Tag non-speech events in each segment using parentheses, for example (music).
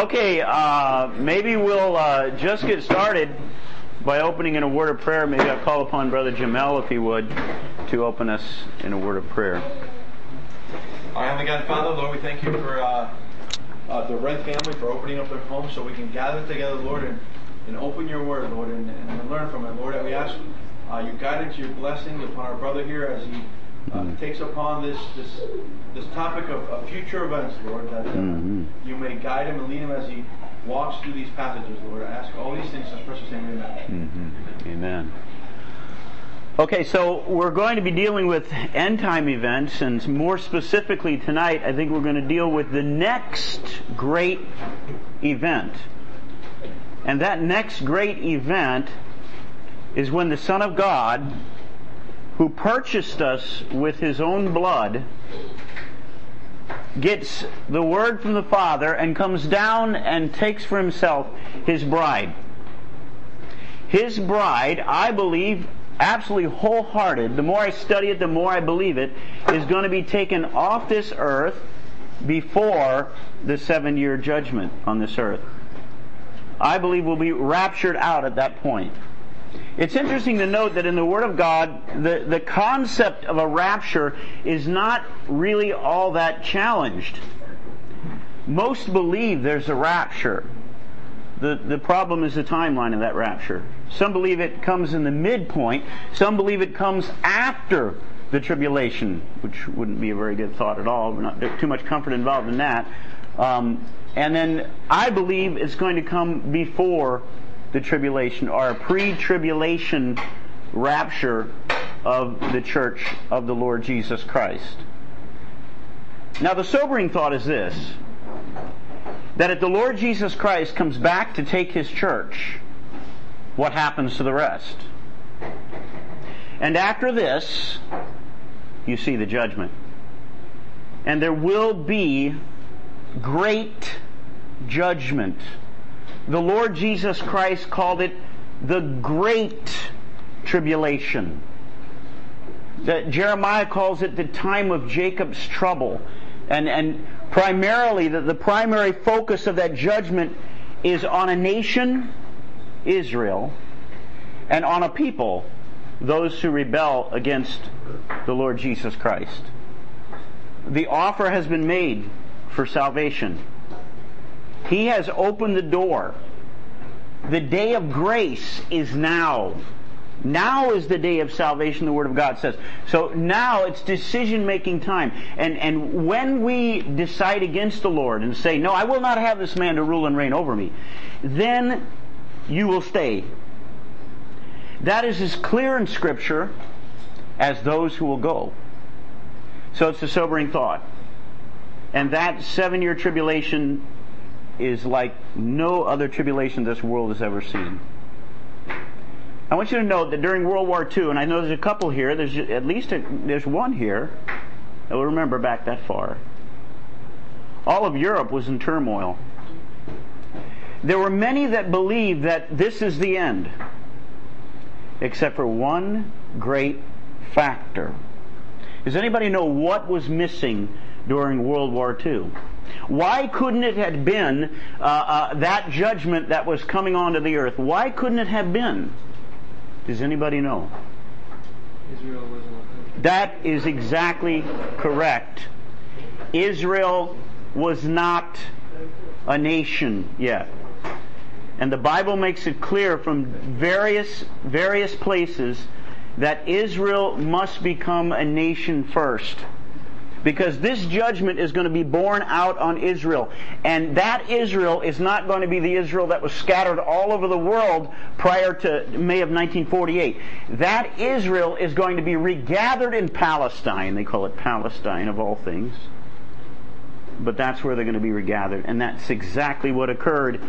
Okay, uh, maybe we'll uh, just get started by opening in a word of prayer. Maybe I'll call upon Brother Jamel, if he would, to open us in a word of prayer. Our Heavenly God, Father, Lord, we thank you for uh, uh, the Red family for opening up their home so we can gather together, Lord, and, and open your word, Lord, and, and learn from it. Lord, we ask uh, your guidance, your blessings upon our brother here as he uh, Mm-hmm. takes upon this this this topic of, of future events, Lord, that uh, Mhm. you may guide him and lead him as he walks through these passages, Lord. I ask all these things in his precious name, amen. Mhm. Amen. Okay, so we're going to be dealing with end time events, and more specifically tonight, I think we're going to deal with the next great event. And that next great event is when the Son of God, who purchased us with his own blood, gets the word from the Father and comes down and takes for himself his bride. His bride, I believe, absolutely wholehearted, the more I study it, the more I believe it, is going to be taken off this earth before the seven year judgment on this earth. I believe will be raptured out at that point. It's interesting to note that in the Word of God, the, the concept of a rapture is not really all that challenged. Most believe there's a rapture. The, the problem is the timeline of that rapture. Some believe it comes in the midpoint. Some believe it comes after the tribulation, which wouldn't be a very good thought at all. Not too much comfort involved in that. Um, and then I believe it's going to come before the tribulation or a pre-tribulation rapture of the church of the Lord Jesus Christ. Now the sobering thought is this that if the Lord Jesus Christ comes back to take his church, what happens to the rest? And after this, you see the judgment. And there will be great judgment. The Lord Jesus Christ called it the great tribulation. That Jeremiah calls it the time of Jacob's trouble. And, and primarily, the, the primary focus of that judgment is on a nation, Israel, and on a people, those who rebel against the Lord Jesus Christ. The offer has been made for salvation. He has opened the door. The day of grace is now. Now is the day of salvation, the Word of God says. So now it's decision making time. And, and when we decide against the Lord and say, no, I will not have this man to rule and reign over me, then you will stay. That is as clear in Scripture as those who will go. So it's a sobering thought. And that seven year tribulation is like no other tribulation this world has ever seen. I want you to note that during World War II, and I know there's a couple here, there's at least a, there's one here that will remember back that far. All of Europe was in turmoil. There were many that believed that this is the end, except for one great factor. Does anybody know what was missing during World War II? Why couldn't it have been uh, uh, that judgment that was coming onto the earth? Why couldn't it have been? Does anybody know? Israel was not. That is exactly correct. Israel was not a nation yet. And the Bible makes it clear from various various places that Israel must become a nation first. Because this judgment is going to be borne out on Israel. And that Israel is not going to be the Israel that was scattered all over the world prior to May of 1948. That Israel is going to be regathered in Palestine. They call it Palestine of all things. But that's where they're going to be regathered. And that's exactly what occurred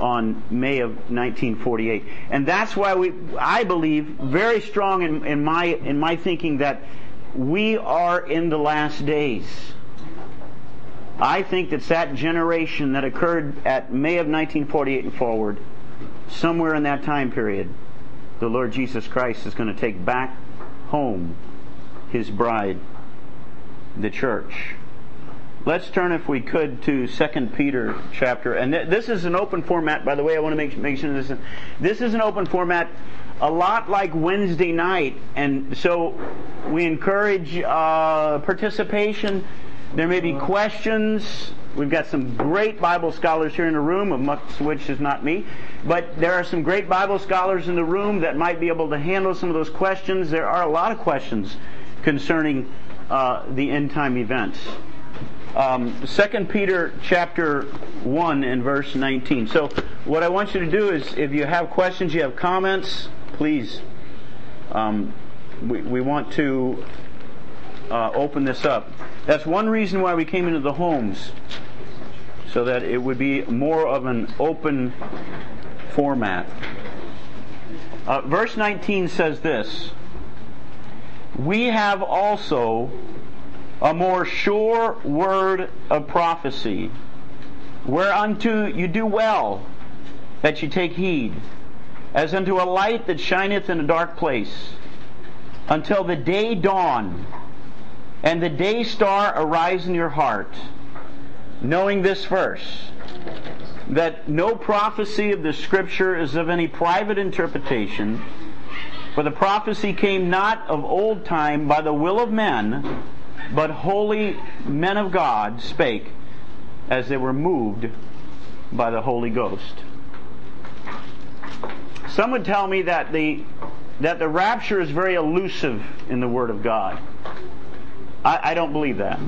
on May of 1948. And that's why we, I believe, very strong in, in my, in my thinking that we are in the last days. I think it's that generation that occurred at May of 1948 and forward, somewhere in that time period, the Lord Jesus Christ is going to take back home his bride, the church. Let's turn, if we could, to Second Peter chapter. And th- this is an open format, by the way. I want to make, make sure this is, this is an open format, a lot like Wednesday night. And so we encourage uh, participation. There may be questions. We've got some great Bible scholars here in the room, of which is not me. But there are some great Bible scholars in the room that might be able to handle some of those questions. There are a lot of questions concerning uh, the end time events. Um, 2 Peter chapter 1 and verse 19. So what I want you to do is if you have questions, you have comments, please. Um, we, we want to uh, open this up. That's one reason why we came into the homes, so that it would be more of an open format. Uh, verse 19 says this We have also a more sure word of prophecy, whereunto you do well that you take heed, as unto a light that shineth in a dark place, until the day dawn and the day star arise in your heart, knowing this verse, that no prophecy of the Scripture is of any private interpretation, for the prophecy came not of old time by the will of men, but holy men of God spake as they were moved by the Holy Ghost. Some would tell me that the that the rapture is very elusive in the Word of God. I, I don't believe that.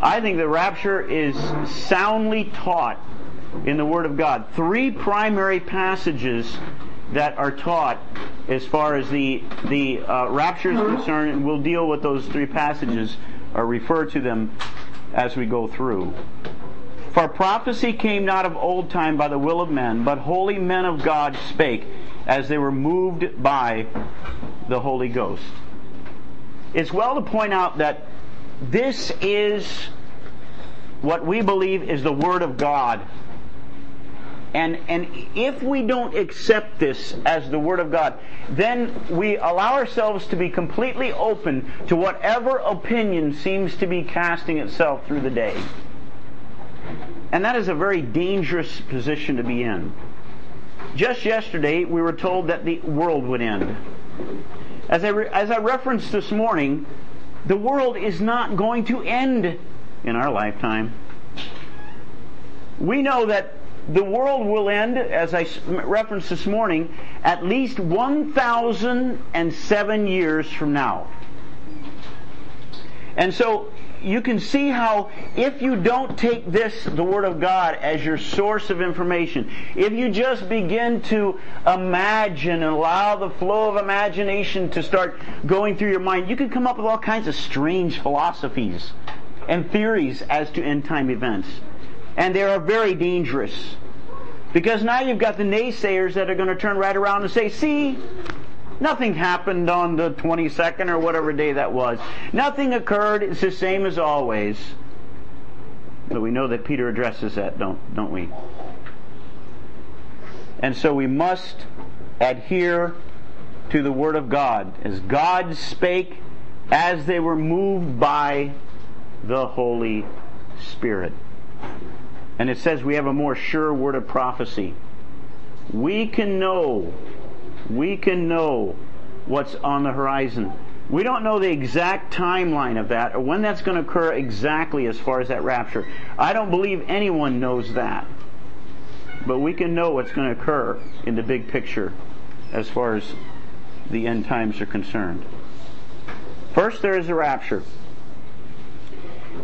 I think the rapture is soundly taught in the Word of God. Three primary passages that are taught as far as the the uh, rapture is concerned, and we'll deal with those three passages or refer to them as we go through. For prophecy came not of old time by the will of men, but holy men of God spake as they were moved by the Holy Ghost. It's well to point out that this is what we believe is the Word of God and, and if we don't accept this as the Word of God, then we allow ourselves to be completely open to whatever opinion seems to be casting itself through the day. And that is a very dangerous position to be in. Just yesterday, we were told that the world would end. As I, re- as I referenced this morning, the world is not going to end in our lifetime. We know that the world will end, as I referenced this morning, at least 1,007 years from now. And so you can see how if you don't take this, the Word of God, as your source of information, if you just begin to imagine and allow the flow of imagination to start going through your mind, you can come up with all kinds of strange philosophies and theories as to end time events. And they are very dangerous. Because now you've got the naysayers that are going to turn right around and say, see, nothing happened on the 22nd or whatever day that was. Nothing occurred. It's the same as always. But we know that Peter addresses that, don't, don't we? And so we must adhere to the Word of God. As God spake, as they were moved by the Holy Spirit. And it says we have a more sure word of prophecy. We can know, we can know what's on the horizon. We don't know the exact timeline of that or when that's going to occur exactly as far as that rapture. I don't believe anyone knows that. But we can know what's going to occur in the big picture as far as the end times are concerned. First, there is a rapture.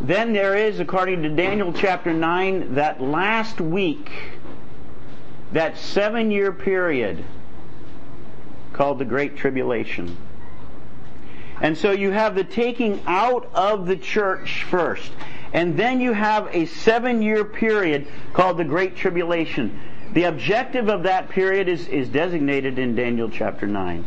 Then there is, according to Daniel chapter 9, that last week, that seven year period called the Great Tribulation. And so you have the taking out of the church first. And then you have a seven year period called the Great Tribulation. The objective of that period is, is designated in Daniel chapter 9.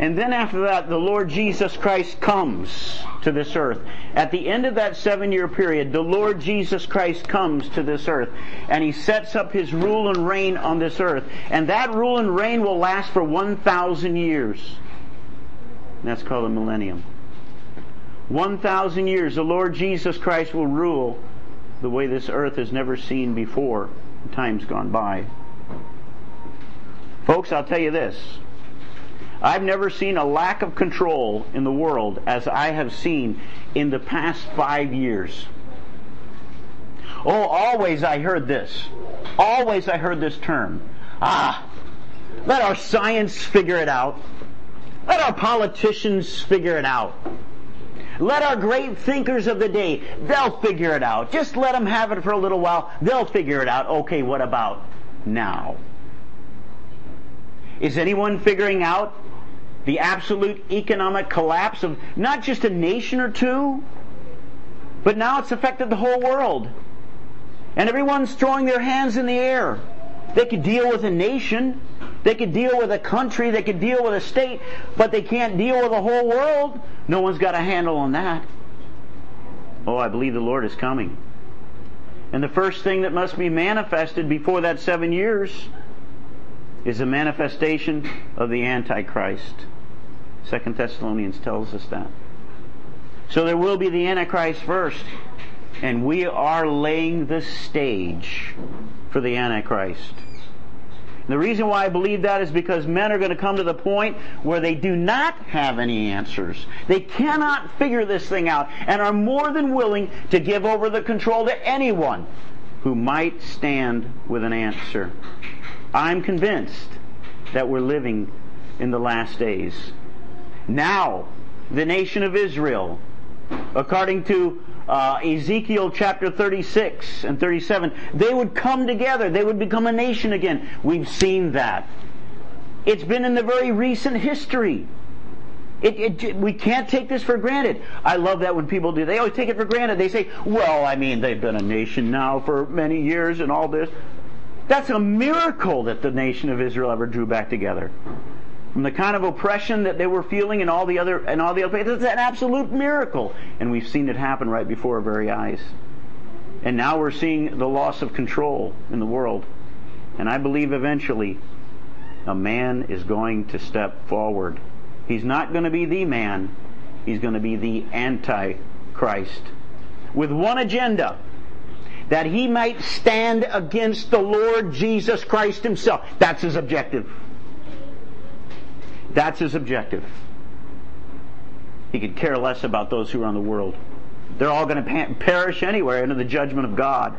And then after that, the Lord Jesus Christ comes to this earth. At the end of that seven year period, the Lord Jesus Christ comes to this earth and he sets up his rule and reign on this earth. And that rule and reign will last for 1,000 years. That's called a millennium. 1,000 years, the Lord Jesus Christ will rule the way this earth has never seen before. Time's gone by. Folks, I'll tell you this. I've never seen a lack of control in the world as I have seen in the past five years. Oh, always I heard this. Always I heard this term. Ah, let our science figure it out. Let our politicians figure it out. Let our great thinkers of the day, they'll figure it out. Just let them have it for a little while. They'll figure it out. Okay, what about now? Is anyone figuring out the absolute economic collapse of not just a nation or two, but now it's affected the whole world? And everyone's throwing their hands in the air. They could deal with a nation. They could deal with a country. They could deal with a state. But they can't deal with the whole world. No one's got a handle on that. Oh, I believe the Lord is coming. And the first thing that must be manifested before that seven years is a manifestation of the Antichrist. Second Thessalonians tells us that. So there will be the Antichrist first. And we are laying the stage for the Antichrist. The reason why I believe that is because men are going to come to the point where they do not have any answers. They cannot figure this thing out and are more than willing to give over the control to anyone who might stand with an answer. I'm convinced that we're living in the last days. Now, the nation of Israel, according to uh, Ezekiel chapter 36 and 37, they would come together. They would become a nation again. We've seen that. It's been in the very recent history. It, it, we can't take this for granted. I love that when people do. They always take it for granted. They say, well, I mean, they've been a nation now for many years and all this. That's a miracle that the nation of Israel ever drew back together from the kind of oppression that they were feeling and all the other and all the other it's an absolute miracle and we've seen it happen right before our very eyes and now we're seeing the loss of control in the world and i believe eventually a man is going to step forward he's not going to be the man he's going to be the antichrist with one agenda that he might stand against the lord jesus christ himself that's his objective that's his objective. He could care less about those who are in the world. They're all going to perish anyway under the judgment of God.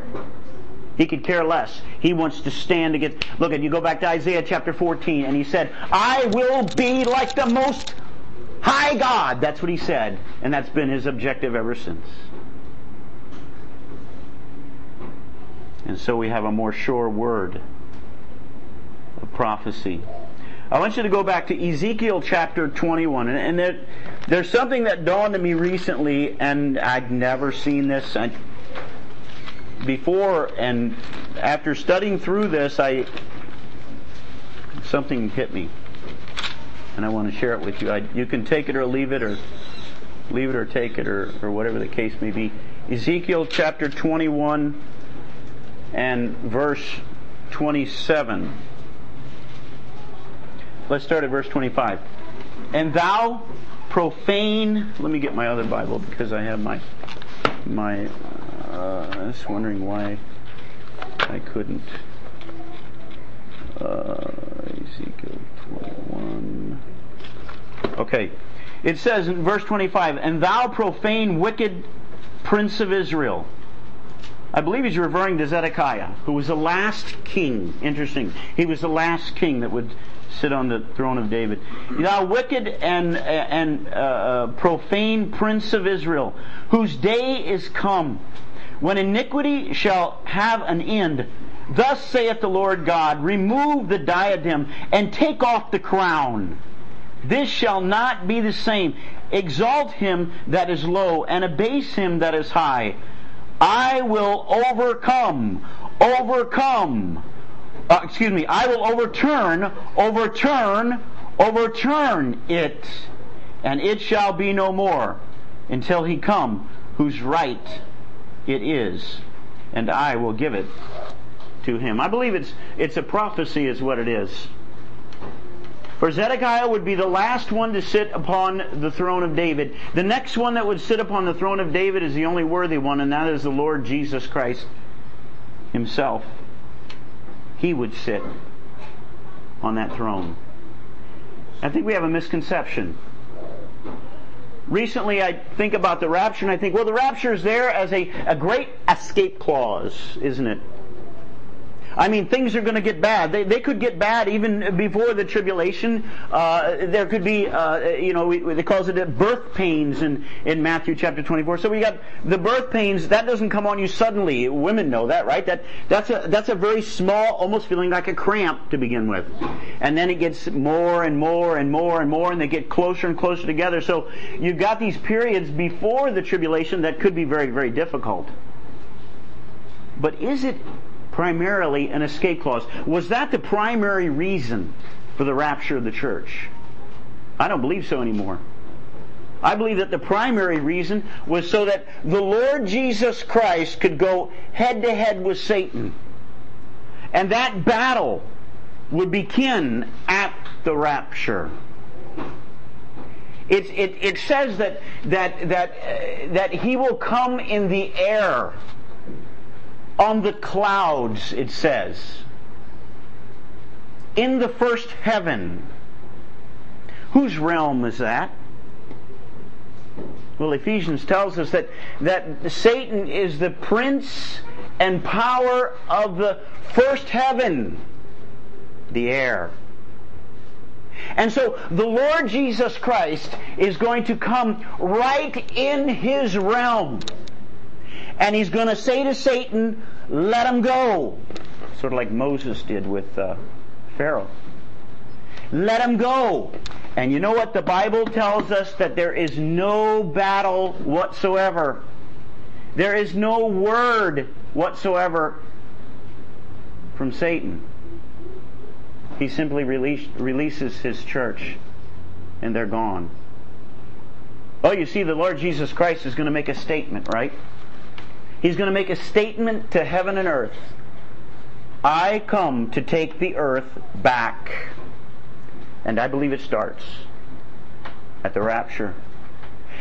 He could care less. He wants to stand against. Look at you go back to Isaiah chapter 14, and he said, "I will be like the most high God." That's what he said, and that's been his objective ever since. And so we have a more sure word of prophecy. I want you to go back to Ezekiel chapter 21. And, there, there's something that dawned on me recently, and I'd never seen this I, before. And after studying through this, I something hit me, and I want to share it with you. I, you can take it or leave it, or leave it or take it, or, or whatever the case may be. Ezekiel chapter 21 and verse 27. Let's start at verse 25. And thou profane, let me get my other Bible because I have my, my, uh, I was wondering why I couldn't. Uh, Ezekiel 21. Okay. It says in verse 25, And thou profane wicked prince of Israel. I believe he's referring to Zedekiah, who was the last king. Interesting. He was the last king that would sit on the throne of David. Thou wicked and, and uh, uh, profane prince of Israel, whose day is come, when iniquity shall have an end. Thus saith the Lord God, remove the diadem and take off the crown. This shall not be the same. Exalt him that is low and abase him that is high. I will overcome, overcome uh, excuse me, I will overturn, overturn, overturn it, and it shall be no more until he come whose right it is, and I will give it to him. I believe it's it's a prophecy is what it is. For Zedekiah would be the last one to sit upon the throne of David. The next one that would sit upon the throne of David is the only worthy one, and that is the Lord Jesus Christ himself. He would sit on that throne. I think we have a misconception. Recently, I think about the rapture and I think, well, the rapture is there as a, a great escape clause, isn't it? I mean, things are going to get bad. They, they could get bad even before the tribulation. Uh, there could be, uh, you know, we, they calls it birth pains in, in Matthew chapter 24. So we got the birth pains. That doesn't come on you suddenly. Women know that, right? That that's a that's a very small, almost feeling like a cramp to begin with, and then it gets more and more and more and more, and they get closer and closer together. So you've got these periods before the tribulation that could be very very difficult. But is it primarily an escape clause. Was that the primary reason for the rapture of the church? I don't believe so anymore. I believe that the primary reason was so that the Lord Jesus Christ could go head to head with Satan. And that battle would begin at the rapture. It, it, it says that, that, that, uh, that he will come in the air on the clouds, it says. In the first heaven. Whose realm is that? Well, Ephesians tells us that, that Satan is the prince and power of the first heaven, the air. And so the Lord Jesus Christ is going to come right in his realm. And he's going to say to Satan, let him go. Sort of like Moses did with uh, Pharaoh. Let him go. And you know what? The Bible tells us that there is no battle whatsoever. There is no word whatsoever from Satan. He simply release, releases his church and they're gone. Oh, you see, the Lord Jesus Christ is going to make a statement, right? He's going to make a statement to heaven and earth. I come to take the earth back. And I believe it starts at the rapture.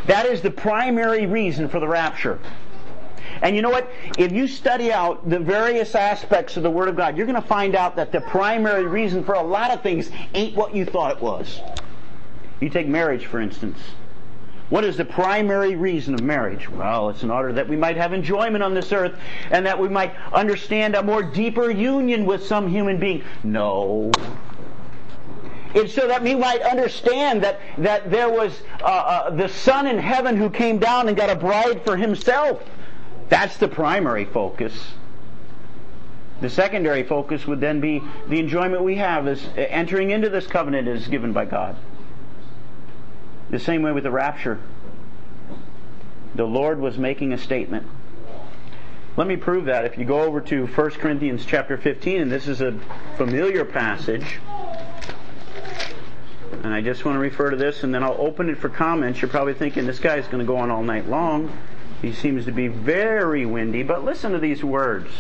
That is the primary reason for the rapture. And you know what? If you study out the various aspects of the Word of God, you're going to find out that the primary reason for a lot of things ain't what you thought it was. You take marriage, for instance. What is the primary reason of marriage? Well, it's in order that we might have enjoyment on this earth and that we might understand a more deeper union with some human being. No. It's so that we might understand that, that there was uh, uh, the Son in heaven who came down and got a bride for himself. That's the primary focus. The secondary focus would then be the enjoyment we have as entering into this covenant is given by God. The same way with the rapture. The Lord was making a statement. Let me prove that. If you go over to 1 Corinthians chapter 15, and this is a familiar passage, and I just want to refer to this, and then I'll open it for comments. You're probably thinking this guy's going to go on all night long. He seems to be very windy, but listen to these words.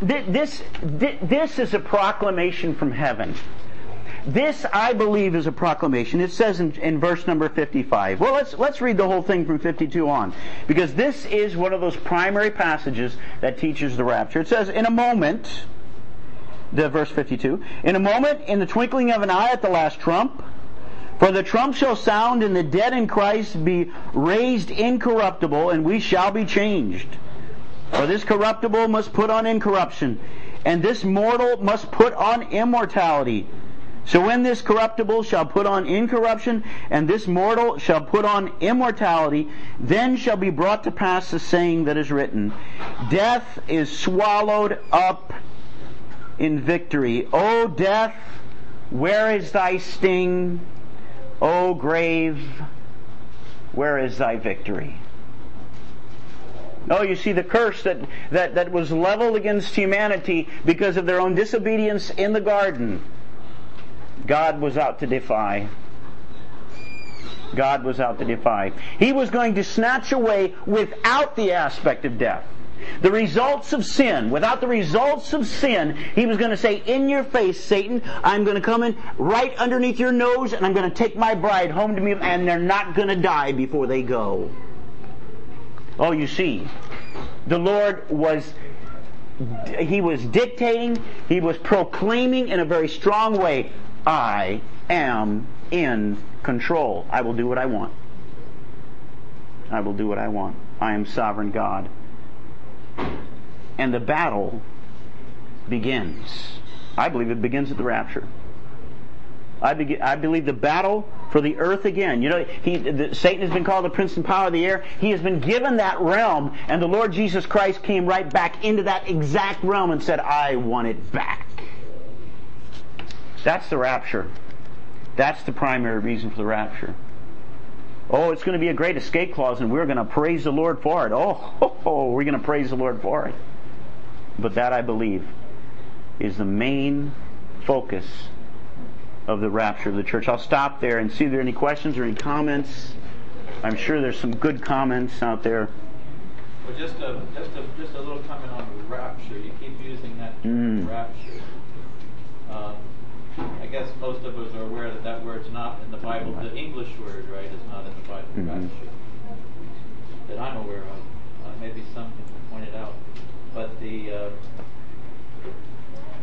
This, this is a proclamation from heaven. This, I believe, is a proclamation. It says in, in, verse number 55. Well, let's, let's read the whole thing from 52 on. Because this is one of those primary passages that teaches the rapture. It says, In a moment, the verse 52, In a moment, in the twinkling of an eye at the last trump, for the trump shall sound, and the dead in Christ be raised incorruptible, and we shall be changed. For this corruptible must put on incorruption, and this mortal must put on immortality. So when this corruptible shall put on incorruption, and this mortal shall put on immortality, then shall be brought to pass the saying that is written, Death is swallowed up in victory. O death, where is thy sting? O grave, where is thy victory? Oh, you see the curse that, that, that was leveled against humanity because of their own disobedience in the garden God was out to defy. God was out to defy. He was going to snatch away without the aspect of death. The results of sin. Without the results of sin, he was going to say, in your face, Satan, I'm going to come in right underneath your nose and I'm going to take my bride home to me and they're not going to die before they go. Oh, you see, the Lord was he was dictating, he was proclaiming in a very strong way, I am in control. I will do what I want. I will do what I want. I am sovereign God. And the battle begins. I believe it begins at the rapture. I, be, I believe the battle for the earth again. You know, he, the, Satan has been called the prince and power of the air. He has been given that realm, and the Lord Jesus Christ came right back into that exact realm and said, I want it back. That's the rapture. That's the primary reason for the rapture. Oh, it's going to be a great escape clause, and we're going to praise the Lord for it. Oh, (laughs) we're going to praise the Lord for it. But that, I believe, is the main focus of the rapture of the church. I'll stop there and see if there are any questions or any comments. I'm sure there's some good comments out there. Well, just a, just a, just a little comment on the rapture. You keep using that term, mm. rapture. Uh, I guess most of us are aware that that word's not in the Bible. The English word, right, is not in the Bible. Mm-hmm. That I'm aware of. Uh, maybe some can point it out. But the uh,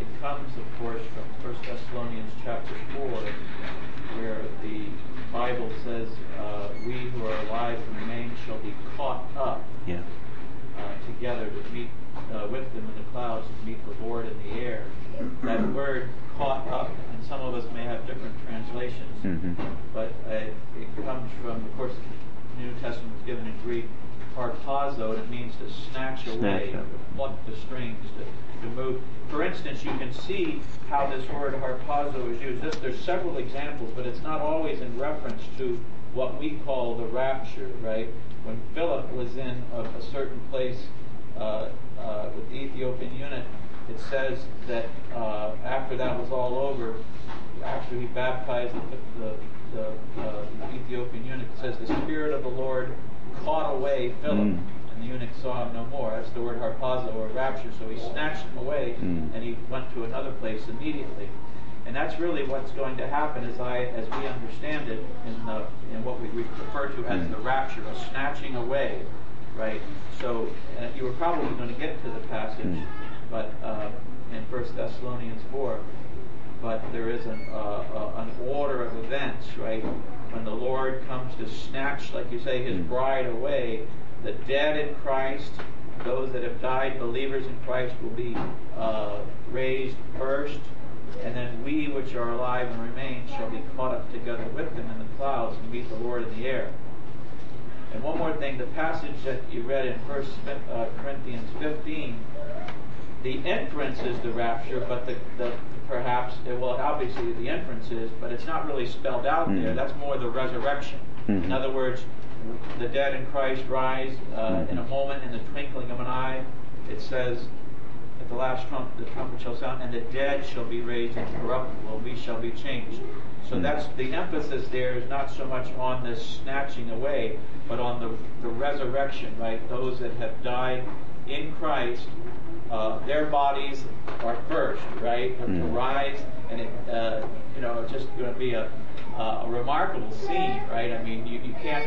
it comes, of course, from 1 Thessalonians chapter 4, where the Bible says, uh, We who are alive and remain shall be caught up yeah. uh, together to meet uh, with them in the clouds to meet the Lord in the air. That word caught up, some of us may have different translations, mm-hmm. but uh, it comes from, of course, the New Testament was given in Greek, harpazo, and it means to snatch away, to pluck the strings, to, to move. For instance, you can see how this word harpazo is used. This, there's several examples, but it's not always in reference to what we call the rapture, right? When Philip was in a, a certain place uh, uh, with the Ethiopian eunuch, it says that uh, after that was all over, after he baptized the, the, the, uh, the Ethiopian eunuch, it says the Spirit of the Lord caught away Philip. Mm. And the eunuch saw him no more. That's the word harpazo or rapture. So he snatched him away mm. and he went to another place immediately. And that's really what's going to happen as I as we understand it in the in what we refer to as mm. the rapture, a snatching away. Right? So uh, you were probably going to get to the passage, mm. But uh, in First Thessalonians four, but there is an, uh, uh, an order of events, right? When the Lord comes to snatch, like you say, his mm. bride away, the dead in Christ, those that have died, believers in Christ, will be uh, raised first, and then we which are alive and remain shall be caught up together with them in the clouds and meet the Lord in the air. And one more thing, the passage that you read in 1 uh, Corinthians 15, the entrance is the rapture, but the, the perhaps, well, obviously the inference is, but it's not really spelled out mm-hmm. there. That's more the resurrection. Mm-hmm. In other words, the dead in Christ rise uh, mm-hmm. in a moment, in the twinkling of an eye. It says, at the last trump, the trumpet shall sound, and the dead shall be raised incorruptible, we shall be changed. So mm-hmm. that's the emphasis there is not so much on this snatching away, but on the, the resurrection, right? Those that have died in Christ uh, their bodies are first, right? Mm. To rise, and it, uh, you know, it's just going to be a, a remarkable scene, right? I mean, you, you can't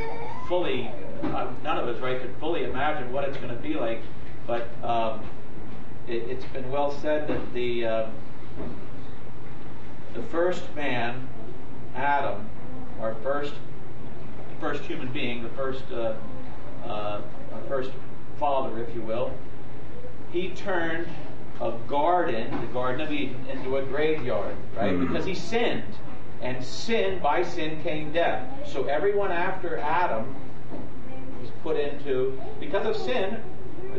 fully, uh, none of us, right, could fully imagine what it's going to be like, but um, it, has been well said that the uh, the first man, Adam, our first first human being, the first uh, uh, first father, if you will, he turned a garden, the Garden of Eden, into a graveyard, right? Mm. Because he sinned. And sin, by sin came death. So everyone after Adam was put into, because of sin,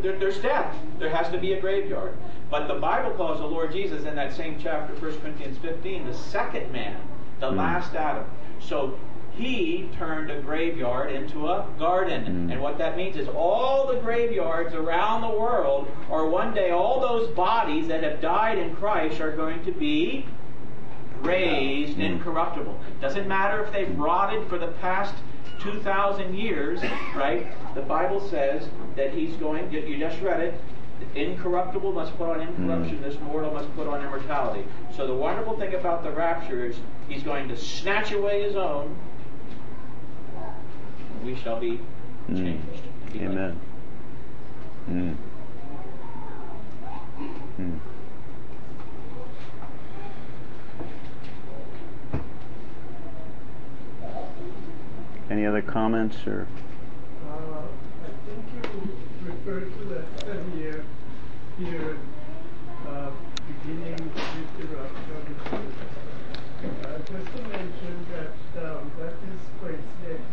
there, there's death. There has to be a graveyard. But the Bible calls the Lord Jesus in that same chapter, 1 Corinthians 15, the second man, the mm. last Adam. So he turned a graveyard into a garden. Mm. And what that means is all the graveyards around the world, are one day all those bodies that have died in Christ are going to be raised mm. incorruptible. Doesn't matter if they've rotted for the past 2,000 years, right, the Bible says that he's going, you just read it, incorruptible must put on incorruption, mm. this mortal must put on immortality. So the wonderful thing about the rapture is he's going to snatch away his own, we shall be changed. Mm. Amen. Mm. Mm. Any other comments or? Uh, I think you referred to that seven year period uh, beginning with the rapture. Uh, just to mention that um, that is coincident.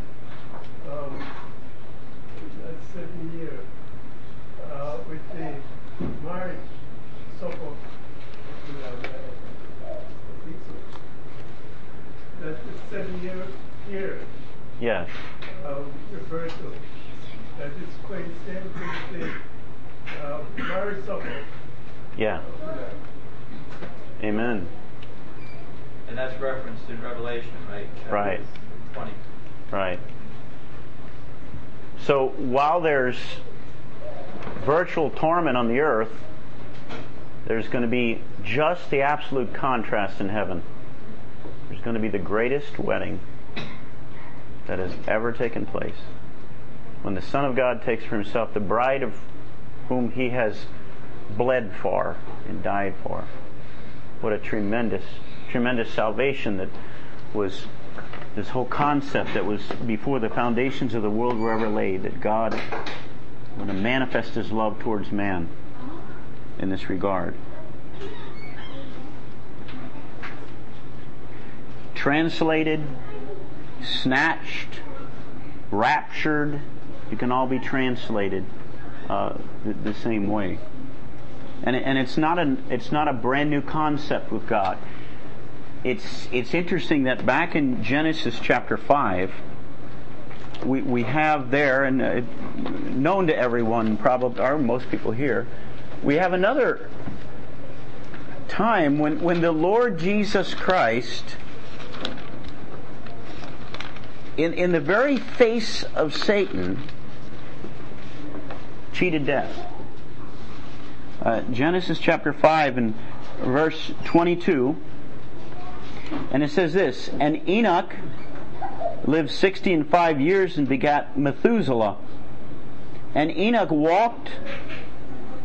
Um, that seven year uh, with the marriage supper. That's the seven year period. Yes. Um, referred to. That is coincident with the uh, marriage supper. Yeah. Amen. And that's referenced in Revelation, right? Chapter right. 20. Right. So while there's virtual torment on the earth, there's going to be just the absolute contrast in heaven. There's going to be the greatest wedding that has ever taken place. When the Son of God takes for himself the bride of whom he has bled for and died for. What a tremendous, tremendous salvation that was this whole concept that was before the foundations of the world were ever laid, that God going to manifest his love towards man in this regard. Translated, snatched, raptured, it can all be translated uh, the, the, same way. And, and it's not a it's not a brand new concept with God. It's it's interesting that back in Genesis chapter five, we we have there and uh, known to everyone, probably or most people here, we have another time when when the Lord Jesus Christ in, in the very face of Satan, cheated death. Uh, Genesis chapter 5 and verse 22. And it says this, And Enoch lived sixty and five years and begat Methuselah. And Enoch walked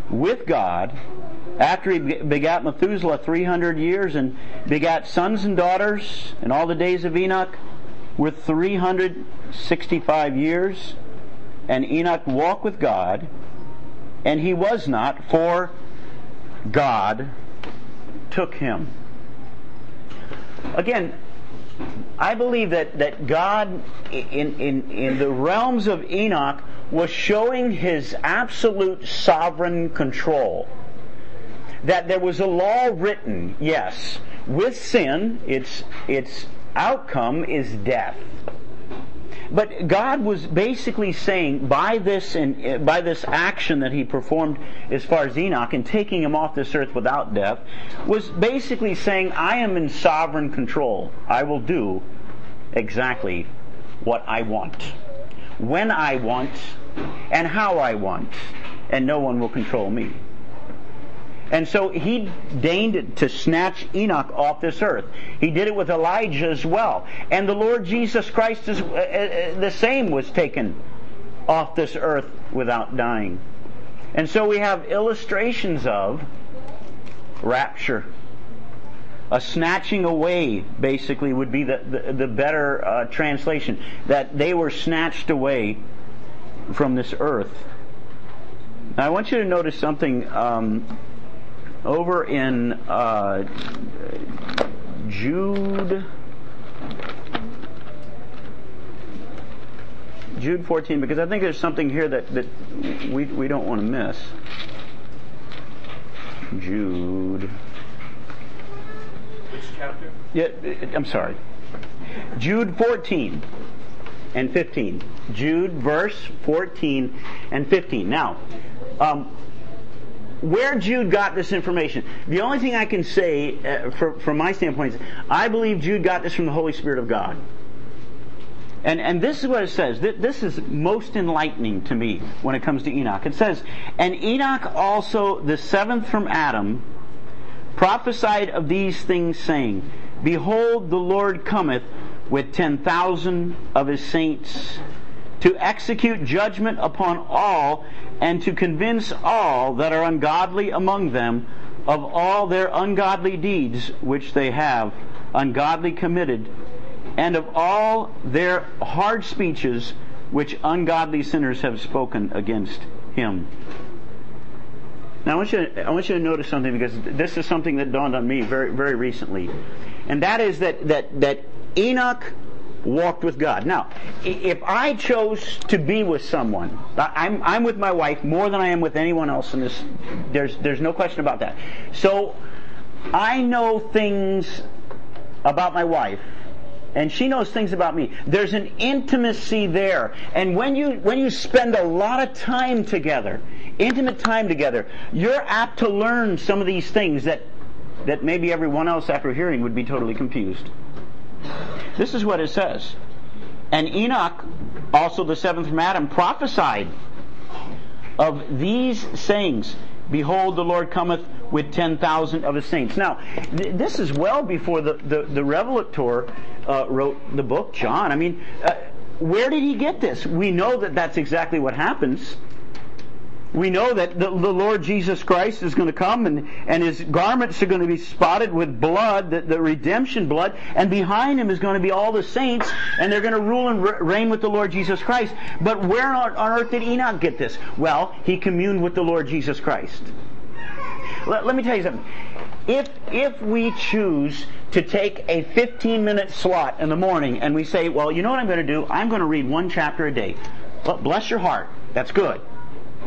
with God after he begat Methuselah 300 years and begat sons and daughters and all the days of Enoch were 365 years, and Enoch walked with God, and he was not, for God took him. Again, I believe that, that God, in, in, in the realms of Enoch, was showing his absolute sovereign control. That there was a law written, yes, with sin, it's, it's outcome is death. But God was basically saying by this and eh, by this action that He performed as far as Enoch and taking him off this earth without death, was basically saying, I am in sovereign control. I will do exactly what I want, when I want, and how I want, and no one will control me. And so he deigned to snatch Enoch off this earth. He did it with Elijah as well. And the Lord Jesus Christ is uh, uh, the same was taken off this earth without dying. And so we have illustrations of rapture. A snatching away, basically, would be the, the, the better uh, translation. That they were snatched away from this earth. Now, I want you to notice something um, over in uh, Jude. Jude 14, because I think there's something here that, that we, we don't want to miss. Jude. Which chapter? Yeah, I'm sorry. Jude 14 and 15. Jude verse 14 and 15. Now, um, where Jude got this information. The only thing I can say, uh, for, from my standpoint, is I believe Jude got this from the Holy Spirit of God. And, and this is what it says. This is most enlightening to me when it comes to Enoch. It says, And Enoch also, the seventh from Adam, prophesied of these things, saying, Behold, the Lord cometh with ten thousand of his saints to execute judgment upon all and to convince all that are ungodly among them of all their ungodly deeds which they have ungodly committed and of all their hard speeches which ungodly sinners have spoken against him. Now I want you to, I want you to notice something because this is something that dawned on me very very recently. And that is that that that Enoch walked with God. Now, if I chose to be with someone, I'm, I'm with my wife more than I am with anyone else in this. There's, there's no question about that. So, I know things about my wife and she knows things about me. There's an intimacy there. And when you, when you spend a lot of time together, intimate time together, you're apt to learn some of these things that, that maybe everyone else after hearing would be totally confused. This is what it says. And Enoch, also the seventh from Adam, prophesied of these sayings. Behold, the Lord cometh with 10,000 of his saints. Now, th- this is well before the, the, the Revelator uh, wrote the book, John. I mean, uh, where did he get this? We know that that's exactly what happens we know that the, the, Lord Jesus Christ is going to come and, and his garments are going to be spotted with blood, the, the redemption blood, and behind him is going to be all the saints, and they're going to rule and reign with the Lord Jesus Christ. But where on, on earth did Enoch get this? Well, he communed with the Lord Jesus Christ. Let, let me tell you something. If, if we choose to take a 15 minute slot in the morning and we say, well, you know what I'm going to do? I'm going to read one chapter a day. Well, bless your heart. That's good.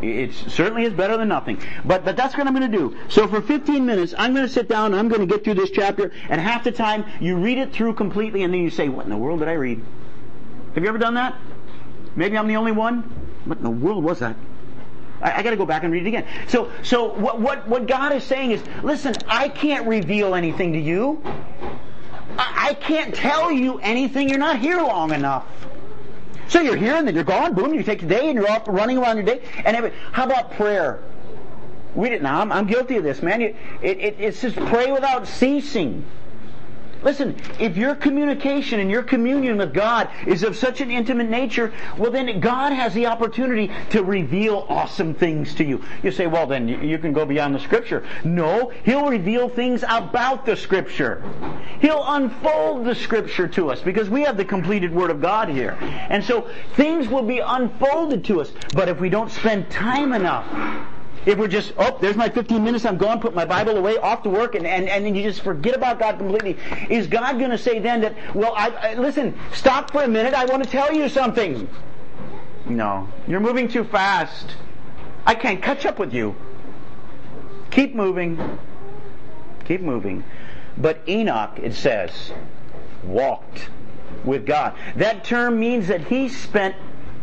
It certainly is better than nothing. But, but that's what I'm going to do. So for 15 minutes, I'm going to sit down and I'm going to get through this chapter, and half the time you read it through completely, and then you say, What in the world did I read? Have you ever done that? Maybe I'm the only one? What in the world was that? I, I got to go back and read it again. So, so what, what, what God is saying is, listen, I can't reveal anything to you. I, I can't tell you anything. You're not here long enough. So you're here and then you're gone. Boom, you take the day and you're off running around your day. And every, how about prayer? We didn't. I'm, I'm guilty of this, man. it, it, it says pray without ceasing. Listen, if your communication and your communion with God is of such an intimate nature, well then God has the opportunity to reveal awesome things to you. You say, well then you can go beyond the scripture. No, He'll reveal things about the scripture. He'll unfold the scripture to us because we have the completed word of God here. And so things will be unfolded to us. But if we don't spend time enough if we're just, oh, there's my 15 minutes, I'm gone, put my Bible away, off to work, and, and, and then you just forget about God completely, is God going to say then that, well, I, I, listen, stop for a minute, I want to tell you something? No. You're moving too fast. I can't catch up with you. Keep moving. Keep moving. But Enoch, it says, walked with God. That term means that he spent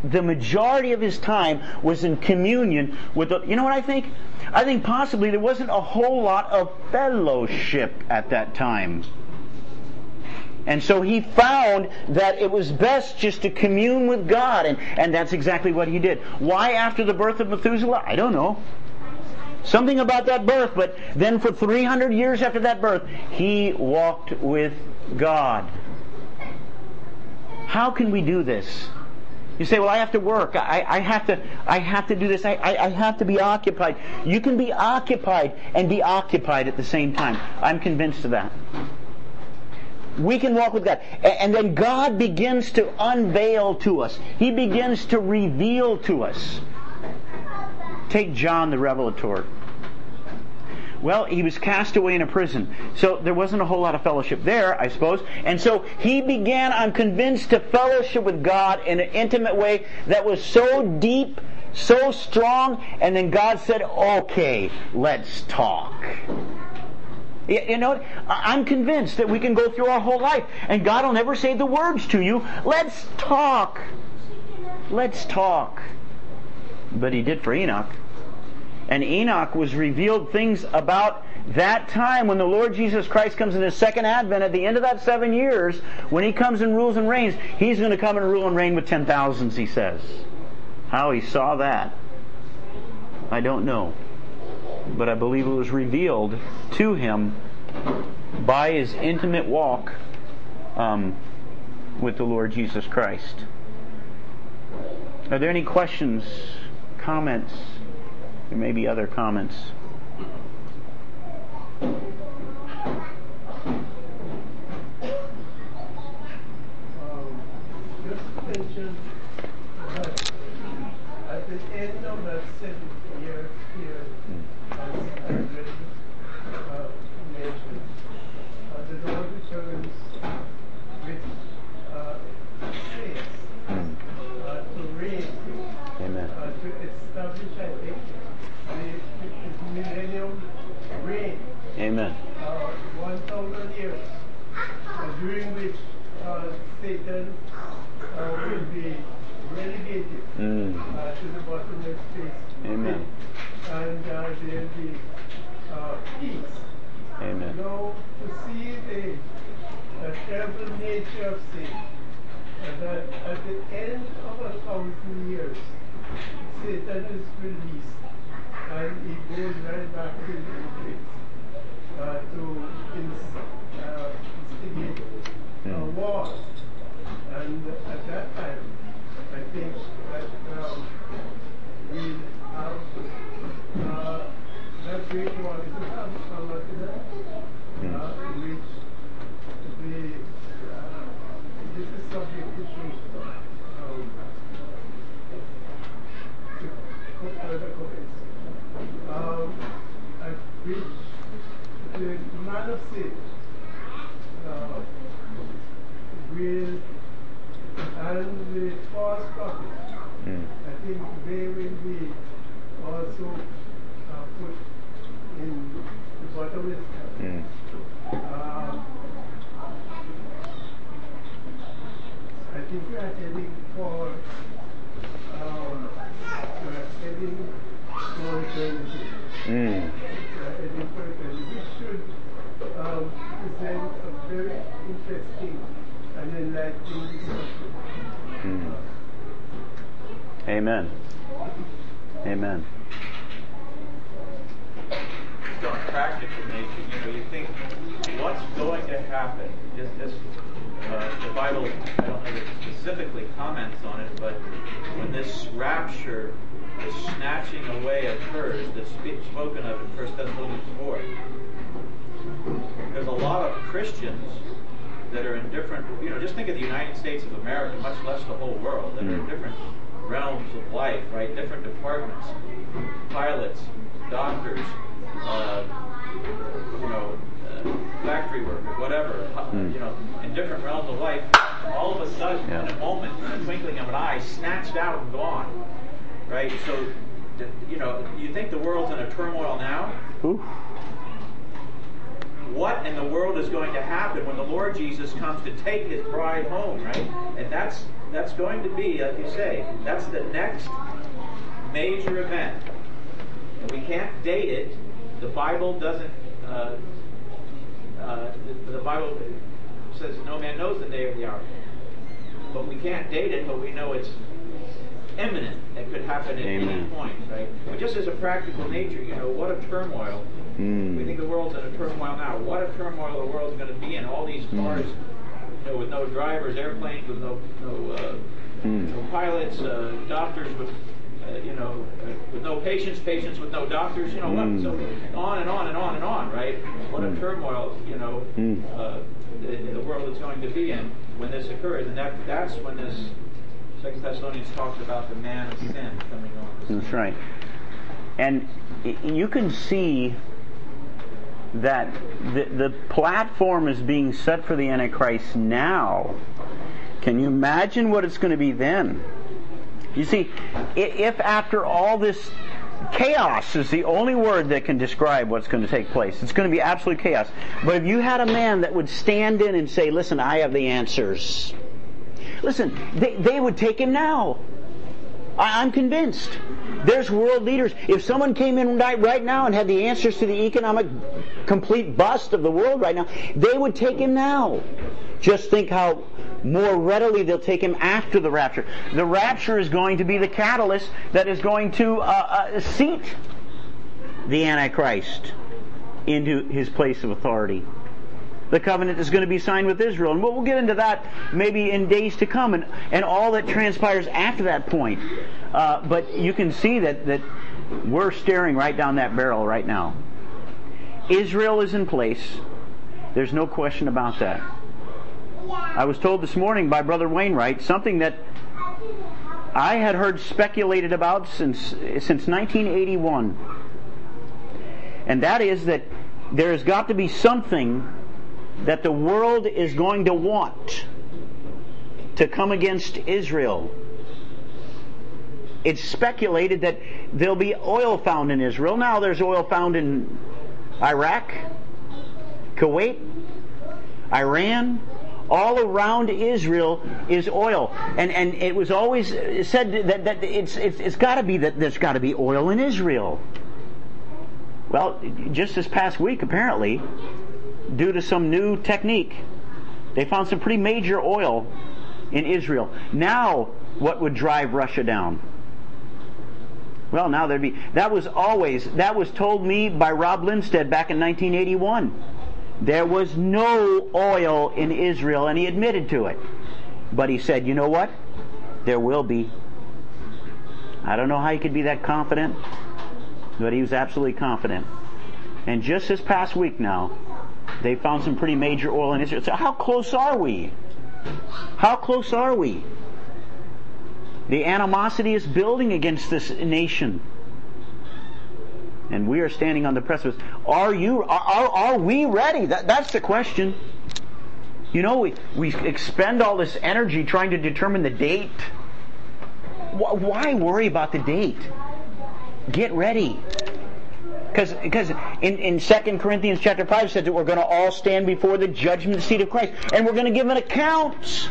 the majority of his time was in communion with the, you know what I think? I think possibly there wasn't a whole lot of fellowship at that time. And so he found that it was best just to commune with God, and, and that's exactly what he did. Why after the birth of Methuselah? I don't know. Something about that birth, but then for 300 years after that birth, he walked with God. How can we do this? You say, well, I have to work. I, I have to, I have to do this. I, I, I have to be occupied. You can be occupied and be occupied at the same time. I'm convinced of that. We can walk with God. And then God begins to unveil to us. He begins to reveal to us. Take John the Revelator. Well, he was cast away in a prison. So there wasn't a whole lot of fellowship there, I suppose. And so he began, I'm convinced, to fellowship with God in an intimate way that was so deep, so strong, and then God said, okay, let's talk. You know, I'm convinced that we can go through our whole life and God will never say the words to you. Let's talk. Let's talk. But he did for Enoch and Enoch was revealed things about that time when the Lord Jesus Christ comes in his second advent, at the end of that seven years, when he comes and rules and reigns, he's going to come and rule and reign with ten thousands, he says. How he saw that, I don't know. But I believe it was revealed to him by his intimate walk um, with the Lord Jesus Christ. Are there any questions, comments? There may be other comments. Um, uh, at the end of the sentence, nature of sin, and that at the end of a thousand years, Satan is released, and he goes right back into the place uh, to inst uh, instigate a war. And at that time, I think that um, we have uh, that great war is a hammer, which the Thank you. you think the world's in a turmoil now? Ooh. What in the world is going to happen when the Lord Jesus comes to take his bride home, right? And that's that's going to be, like you say, that's the next major event. And we can't date it. The Bible doesn't. Uh, uh, the, the Bible says no man knows the day or the hour, but we can't date it. But we know it's imminent. It could happen at Amen. any point, right? But just as a practical nature, you know, what a turmoil. Mm. We think the world's in a turmoil now. What a turmoil the world's going to be in. All these hmm. cars, mm. you know, with no drivers, airplanes with no no, uh, mm. no hmm. pilots, uh, doctors with uh, you know, uh, with no patients, patients with no doctors, you know, mm. so on and on and on and on, right? What a hmm. turmoil, you know, mm. uh, the, the, world is going to be in when this occurs, and that that's when this Second Thessalonians talks about the man of sin coming on. That's right. And you can see that the, the platform is being set for the Antichrist now. Can you imagine what it's going to be then? You see, if after all this chaos is the only word that can describe what's going to take place, it's going to be absolute chaos. But if you had a man that would stand in and say, listen, I have the answers. Listen, they, they would take him now. I, am convinced. There's world leaders. If someone came in right now and had the answers to the economic complete bust of the world right now, they would take him now. Just think how more readily they'll take him after the rapture. The rapture is going to be the catalyst that is going to uh, uh, seat the Antichrist into his place of authority. The covenant is going to be signed with Israel. And we'll get into that maybe in days to come and, and all that transpires after that point. Uh, but you can see that, that we're staring right down that barrel right now. Israel is in place. There's no question about that. I was told this morning by Brother Wainwright something that I had heard speculated about since since 1981, and that is that there has got to be something that the world is going to want to come against Israel. It's speculated that there'll be oil found in Israel. Now there's oil found in Iraq, Kuwait, Iran, all around Israel is oil. And, and it was always said that, that it's, it's, it's got to be that there's got to be oil in Israel. Well, just this past week, apparently, due to some new technique. They found some pretty major oil in Israel. Now, what would drive Russia down? Well, now there'd be. That was always, that was told me by Rob Lindstedt back in 1981. There was no oil in Israel, and he admitted to it. But he said, you know what? There will be. I don't know how he could be that confident, but he was absolutely confident. And just this past week now, they found some pretty major oil in Israel. So how close are we? How close are we? The animosity is building against this nation. And we are standing on the precipice. Are you, are, are, are we ready? That, that's the question. You know, we, we expend all this energy trying to determine the date. Why worry about the date? Get ready. Because because in, in 2 Corinthians chapter 5 says that we're going to all stand before the judgment seat of Christ and we're going to give an account.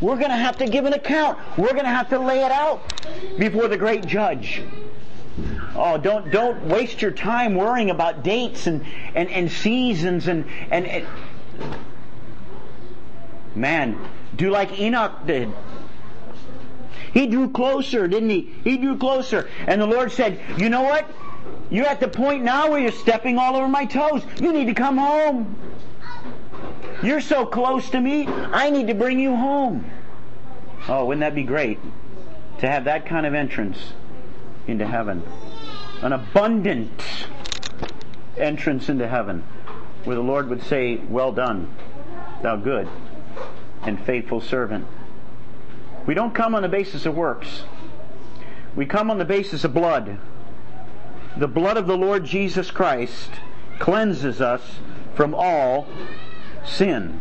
We're going to have to give an account. We're going to have to lay it out before the great judge. Oh, don't don't waste your time worrying about dates and, and, and seasons and, and, and man, do like Enoch did. He drew closer, didn't he? He drew closer. And the Lord said, You know what? You're at the point now where you're stepping all over my toes. You need to come home. You're so close to me, I need to bring you home. Oh, wouldn't that be great to have that kind of entrance into heaven? An abundant entrance into heaven where the Lord would say, Well done, thou good and faithful servant. We don't come on the basis of works. We come on the basis of blood the blood of the Lord Jesus Christ cleanses us from all sin.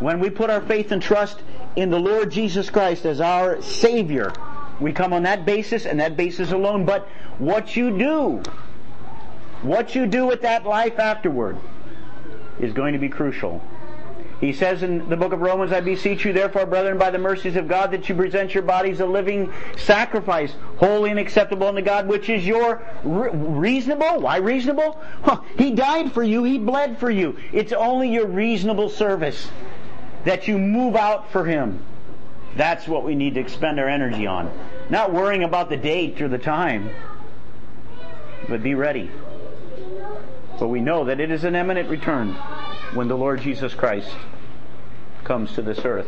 When we put our faith and trust in the Lord Jesus Christ as our Savior, we come on that basis and that basis alone. But what you do, what you do with that life afterward, is going to be crucial. He says in the book of Romans, I beseech you therefore, brethren, by the mercies of God, that you present your bodies a living sacrifice, holy and acceptable unto God, which is your re- reasonable. Why reasonable? Huh. He died for you. He bled for you. It's only your reasonable service that you move out for Him. That's what we need to expend our energy on. Not worrying about the date or the time, but be ready. But we know that it is an imminent return when the Lord Jesus Christ comes to this earth.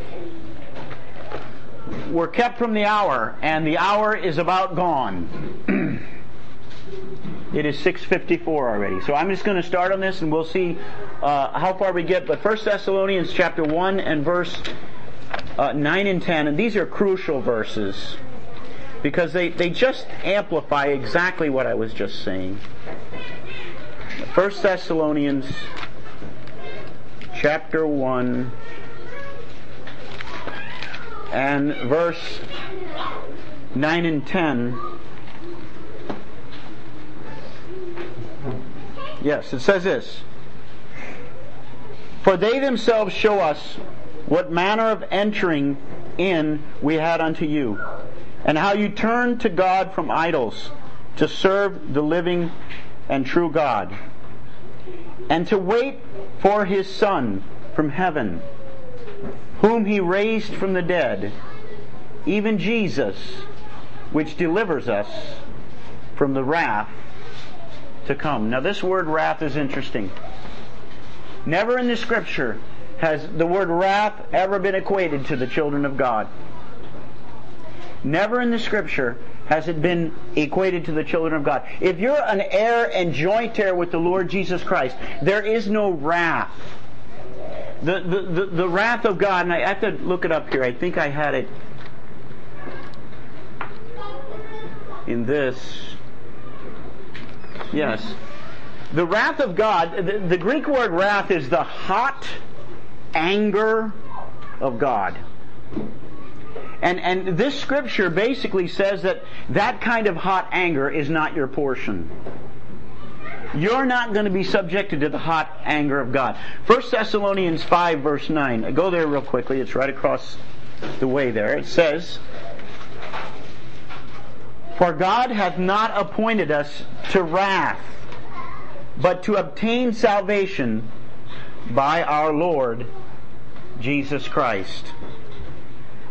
We're kept from the hour, and the hour is about gone. (clears throat) it is 6.54 already. So I'm just going to start on this, and we'll see uh, how far we get. But 1 Thessalonians chapter 1 and verse uh, 9 and 10, and these are crucial verses because they, they just amplify exactly what I was just saying. 1 Thessalonians chapter 1 and verse 9 and 10. Yes, it says this. For they themselves show us what manner of entering in we had unto you and how you turn to God from idols to serve the living and true God, and to wait for his Son from heaven, whom he raised from the dead, even Jesus, which delivers us from the wrath to come. Now, this word wrath is interesting. Never in the scripture has the word wrath ever been equated to the children of God. Never in the scripture has it been equated to the children of God. If you're an heir and joint heir with the Lord Jesus Christ, there is no wrath. The, the, the, the wrath of God, and I have to look it up here. I think I had it in this. Yes. The wrath of God, the, the Greek word wrath is the hot anger of God. And, and this scripture basically says that that kind of hot anger is not your portion. You're not going to be subjected to the hot anger of God. 1 Thessalonians 5 verse 9. Go there real quickly. It's right across the way there. It says, For God hath not appointed us to wrath, but to obtain salvation by our Lord Jesus Christ.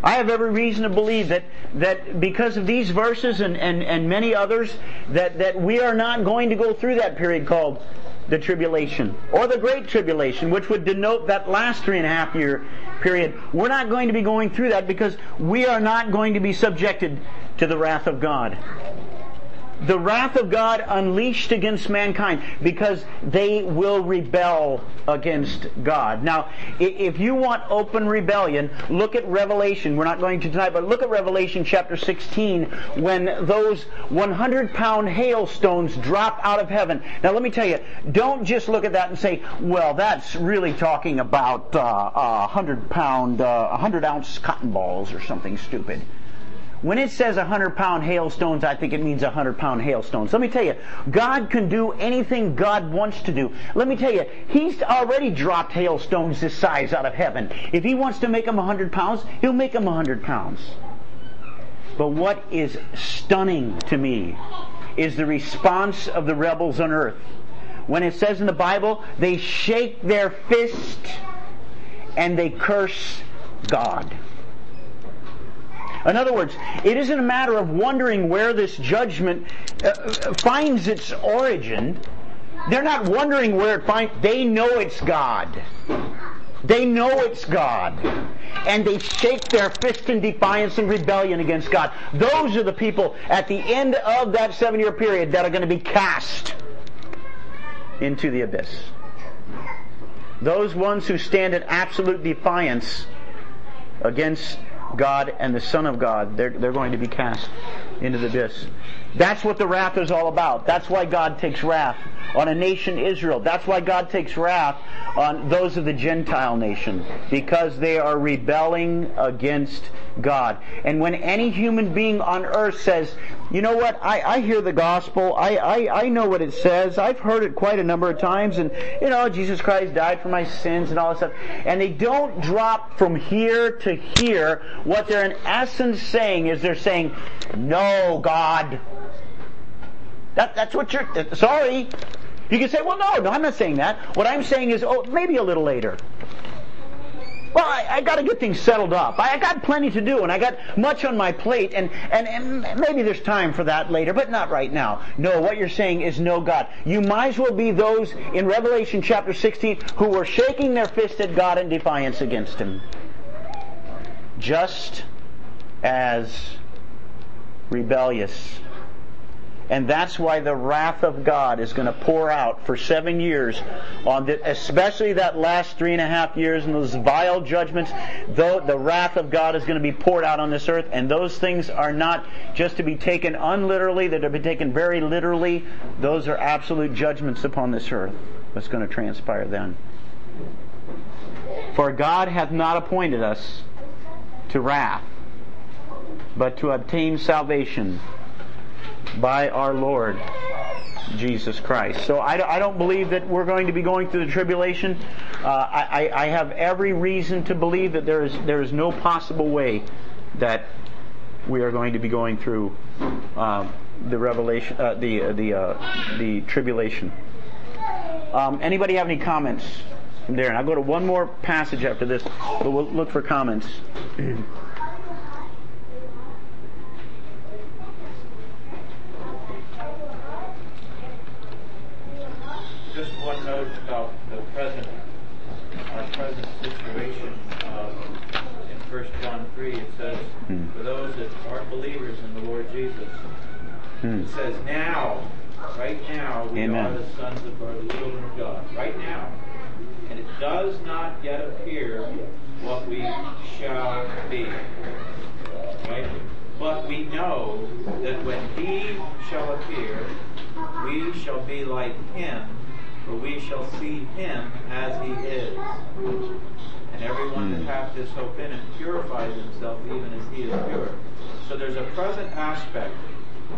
I have every reason to believe that, that because of these verses and, and, and many others, that, that we are not going to go through that period called the tribulation or the great tribulation, which would denote that last three and a half year period. We're not going to be going through that because we are not going to be subjected to the wrath of God the wrath of God unleashed against mankind because they will rebel against God. Now, if you want open rebellion, look at Revelation. We're not going to tonight, but look at Revelation chapter 16 when those 100 pound hailstones drop out of heaven. Now, let me tell you, don't just look at that and say, well, that's really talking about uh, 100 pound, uh, 100 ounce cotton balls or something stupid. When it says 100 pound hailstones, I think it means 100 pound hailstones. Let me tell you, God can do anything God wants to do. Let me tell you, He's already dropped hailstones this size out of heaven. If He wants to make them 100 pounds, He'll make them 100 pounds. But what is stunning to me is the response of the rebels on earth. When it says in the Bible, they shake their fist and they curse God. In other words, it isn't a matter of wondering where this judgment uh, finds its origin. They're not wondering where it finds. They know it's God. They know it's God. And they shake their fist in defiance and rebellion against God. Those are the people at the end of that seven year period that are going to be cast into the abyss. Those ones who stand in absolute defiance against God and the Son of God, they're, they're going to be cast into the abyss. That's what the wrath is all about. That's why God takes wrath on a nation, Israel. That's why God takes wrath on those of the Gentile nation, because they are rebelling against God. And when any human being on earth says, you know what, I, I hear the gospel, I, I, I know what it says, I've heard it quite a number of times, and you know, Jesus Christ died for my sins and all that stuff, and they don't drop from here to here, what they're in essence saying is they're saying, no, Oh, God. That, that's what you're, sorry. You can say, well, no, no, I'm not saying that. What I'm saying is, oh, maybe a little later. Well, I, I got to get things settled up. I, I, got plenty to do, and I got much on my plate, and, and, and maybe there's time for that later, but not right now. No, what you're saying is no God. You might as well be those in Revelation chapter 16 who were shaking their fist at God in defiance against Him. Just as rebellious and that's why the wrath of God is going to pour out for seven years on the, especially that last three and a half years and those vile judgments. Though the wrath of God is going to be poured out on this earth, and those things are not just to be taken unliterally, they're to be taken very literally. Those are absolute judgments upon this earth. What's going to transpire then? For God hath not appointed us to wrath, but to obtain salvation by our Lord Jesus Christ. So I, I, don't believe that we're going to be going through the tribulation. Uh, I, I, have every reason to believe that there is there is no possible way that we are going to be going through uh, the revelation, uh, the uh, the uh, the tribulation. Um, anybody have any comments from there? And I'll go to one more passage after this, but we'll look for comments. Just one note about the present, our present situation. Uh, in 1 John 3, it says, Hmm. for those that aren't believers in the Lord Jesus, Hmm. it says now, right now, we Amen. are the sons of or the children of God. Right now. And it does not yet appear what we shall be. Right? But we know that when he shall appear, we shall be like him, for we shall see him as he is. And everyone that Hmm. hath this hope in him purifies himself even as he is pure. So there's a present aspect,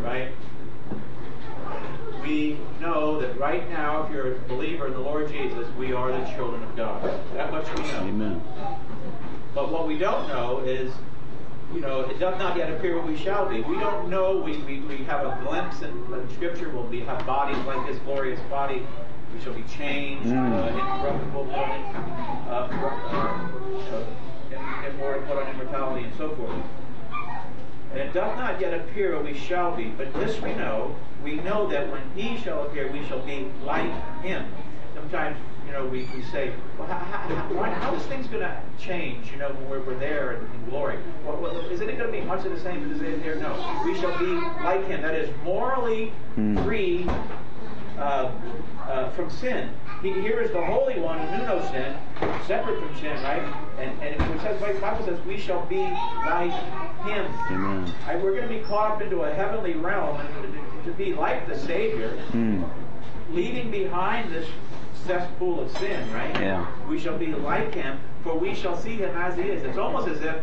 right? We know that right now, if you're a believer in the Lord Jesus, we are the children of God. That much we know. Amen. But what we don't know is, you know, it does not yet appear what we shall be. We don't know. We, we, we have a glimpse in, in Scripture. We'll be, have bodies like this glorious body. We shall be changed, Mm. uh, incorruptible, put on, uh, uh, uh, immortal, put on immortality, and so forth. And it doth not yet appear what we shall be, but this we know, we know that when he shall appear, we shall be like him. Sometimes, you know, we, we say, well, how, how, how, how is things going to change, you know, when we're, we're there in, in glory? What, what, isn't it going to be much of the same as it is here? No. We shall be like him. That is morally Hmm. free uh, uh, from sin. He, here is the Holy One who knew no sin, separate from sin, right? And, and it says, the Bible says, we shall be like Him. Amen. We're going to be caught up into a heavenly realm and to, to be like the Savior, Hmm. leaving behind this cesspool of sin, right? Yeah. We shall be like Him, for we shall see Him as He is. It's almost as if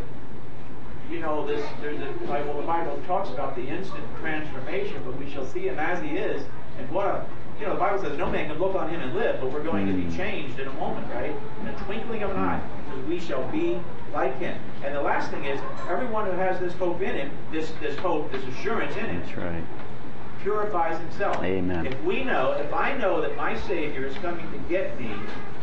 you know, this there's a Bible. The Bible talks about the instant transformation, but we shall see him as he is. And what a you know, the Bible says no man can look on him and live, but we're going to Mm. be changed in a moment, right? In a twinkling of an eye, because we shall be like him. And the last thing is, everyone who has this hope in him, this this hope, this assurance in him, That's right. purifies himself. Amen. If we know, if I know that my Savior is coming to get me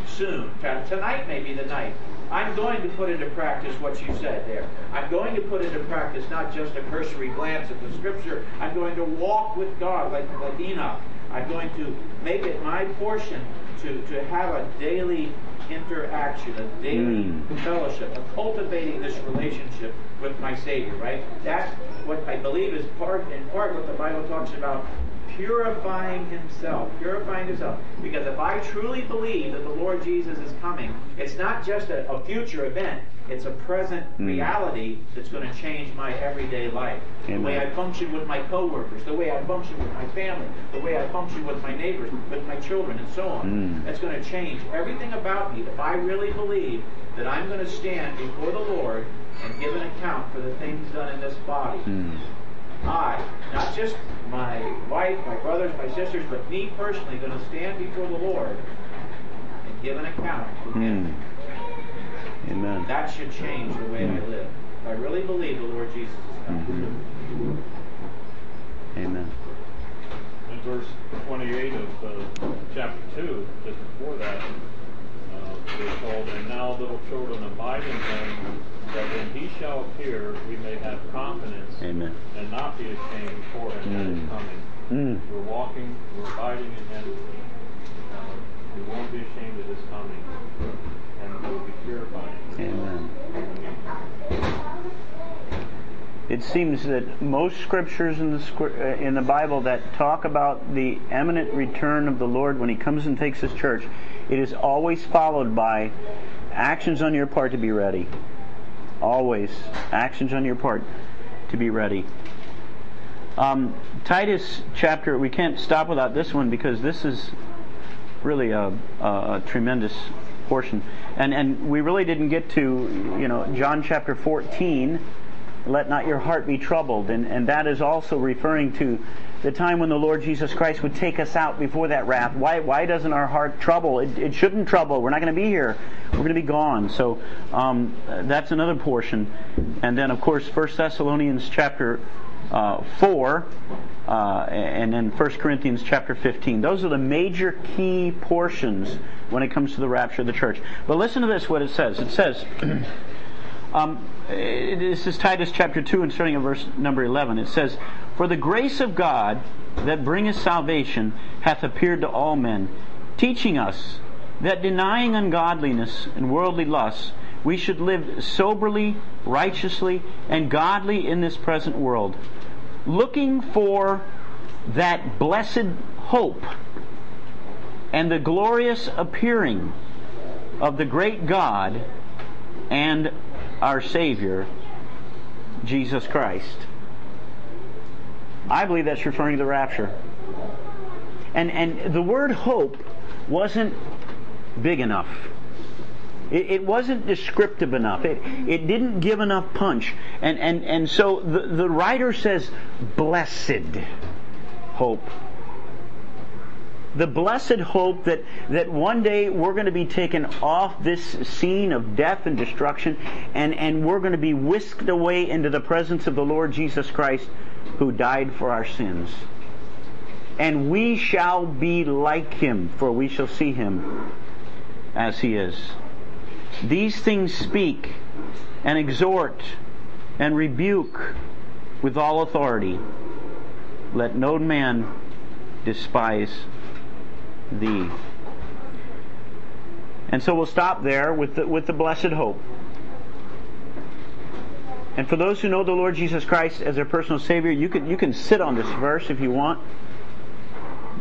soon, tonight may be the night, I'm going to put into practice what you said there. I'm going to put into practice not just a cursory glance at the Scripture. I'm going to walk with God like, like Enoch. I'm going to make it my portion to, to have a daily interaction, a daily Mm. fellowship, of cultivating this relationship with my Savior, right? That's what I believe is part in part what the Bible talks about purifying himself, purifying himself. Because if I truly believe that the Lord Jesus is coming, it's not just a, a future event, it's a present Mm. reality that's going to change my everyday life. The way I function with my coworkers, the way I function with my family, the way I function with my neighbors, with my children, and so on. Mm. That's going to change everything about me if I really believe that I'm going to stand before the Lord and give an account for the things done in this body. Hmm. I, not just my wife, my brothers, my sisters, but me personally, going to stand before the Lord and give an account to Him. Hmm. Amen. That should change the way I Mm. live. I really believe the Lord Jesus is coming. Mhm. Amen. In verse 28 of uh, chapter 2, just before that, uh, we're told, And now, little children, abide in him, that when he shall appear, we may have confidence Amen. and not be ashamed for him that Mm. is coming. Hmm. We're walking, we're abiding in him. Uh, we won't be ashamed of his coming, and we'll be purifying. Amen. It seems that most scriptures in the uh, in the Bible that talk about the imminent return of the Lord when He comes and takes His church, it is always followed by actions on your part to be ready. Always actions on your part to be ready. Um, Titus chapter. We can't stop without this one because this is really a, a, tremendous portion. And and we really didn't get to you know John chapter 14. Let not your heart be troubled, and and that is also referring to the time when the Lord Jesus Christ would take us out before that wrath. Why, why doesn't our heart trouble? It, it shouldn't trouble. We're not going to be here. We're going to be gone. So um, that's another portion. And then, of course, 1 Thessalonians chapter uh, 4, uh, and then 1 Corinthians chapter 15. Those are the major key portions when it comes to the rapture of the church. But listen to this, what it says. It says, (clears throat) um, this is Titus chapter 2 and starting at verse number 11. It says, For the grace of God that bringeth salvation hath appeared to all men, teaching us that denying ungodliness and worldly lusts, we should live soberly, righteously, and godly in this present world, looking for that blessed hope and the glorious appearing of the great God and our Savior, Jesus Christ. I believe that's referring to the rapture. And, and the word hope wasn't big enough. It, it, wasn't descriptive enough. It, it didn't give enough punch. And, and, and so the, the writer says, blessed hope. The blessed hope that, that one day we're going to be taken off this scene of death and destruction and, and we're going to be whisked away into the presence of the Lord Jesus Christ who died for our sins. And we shall be like him, for we shall see him as he is. These things speak and exhort and rebuke with all authority. Let no man despise thee. And so we'll stop there with the, with the blessed hope. And for those who know the Lord Jesus Christ as their personal Savior, you can, you can sit on this verse if you want,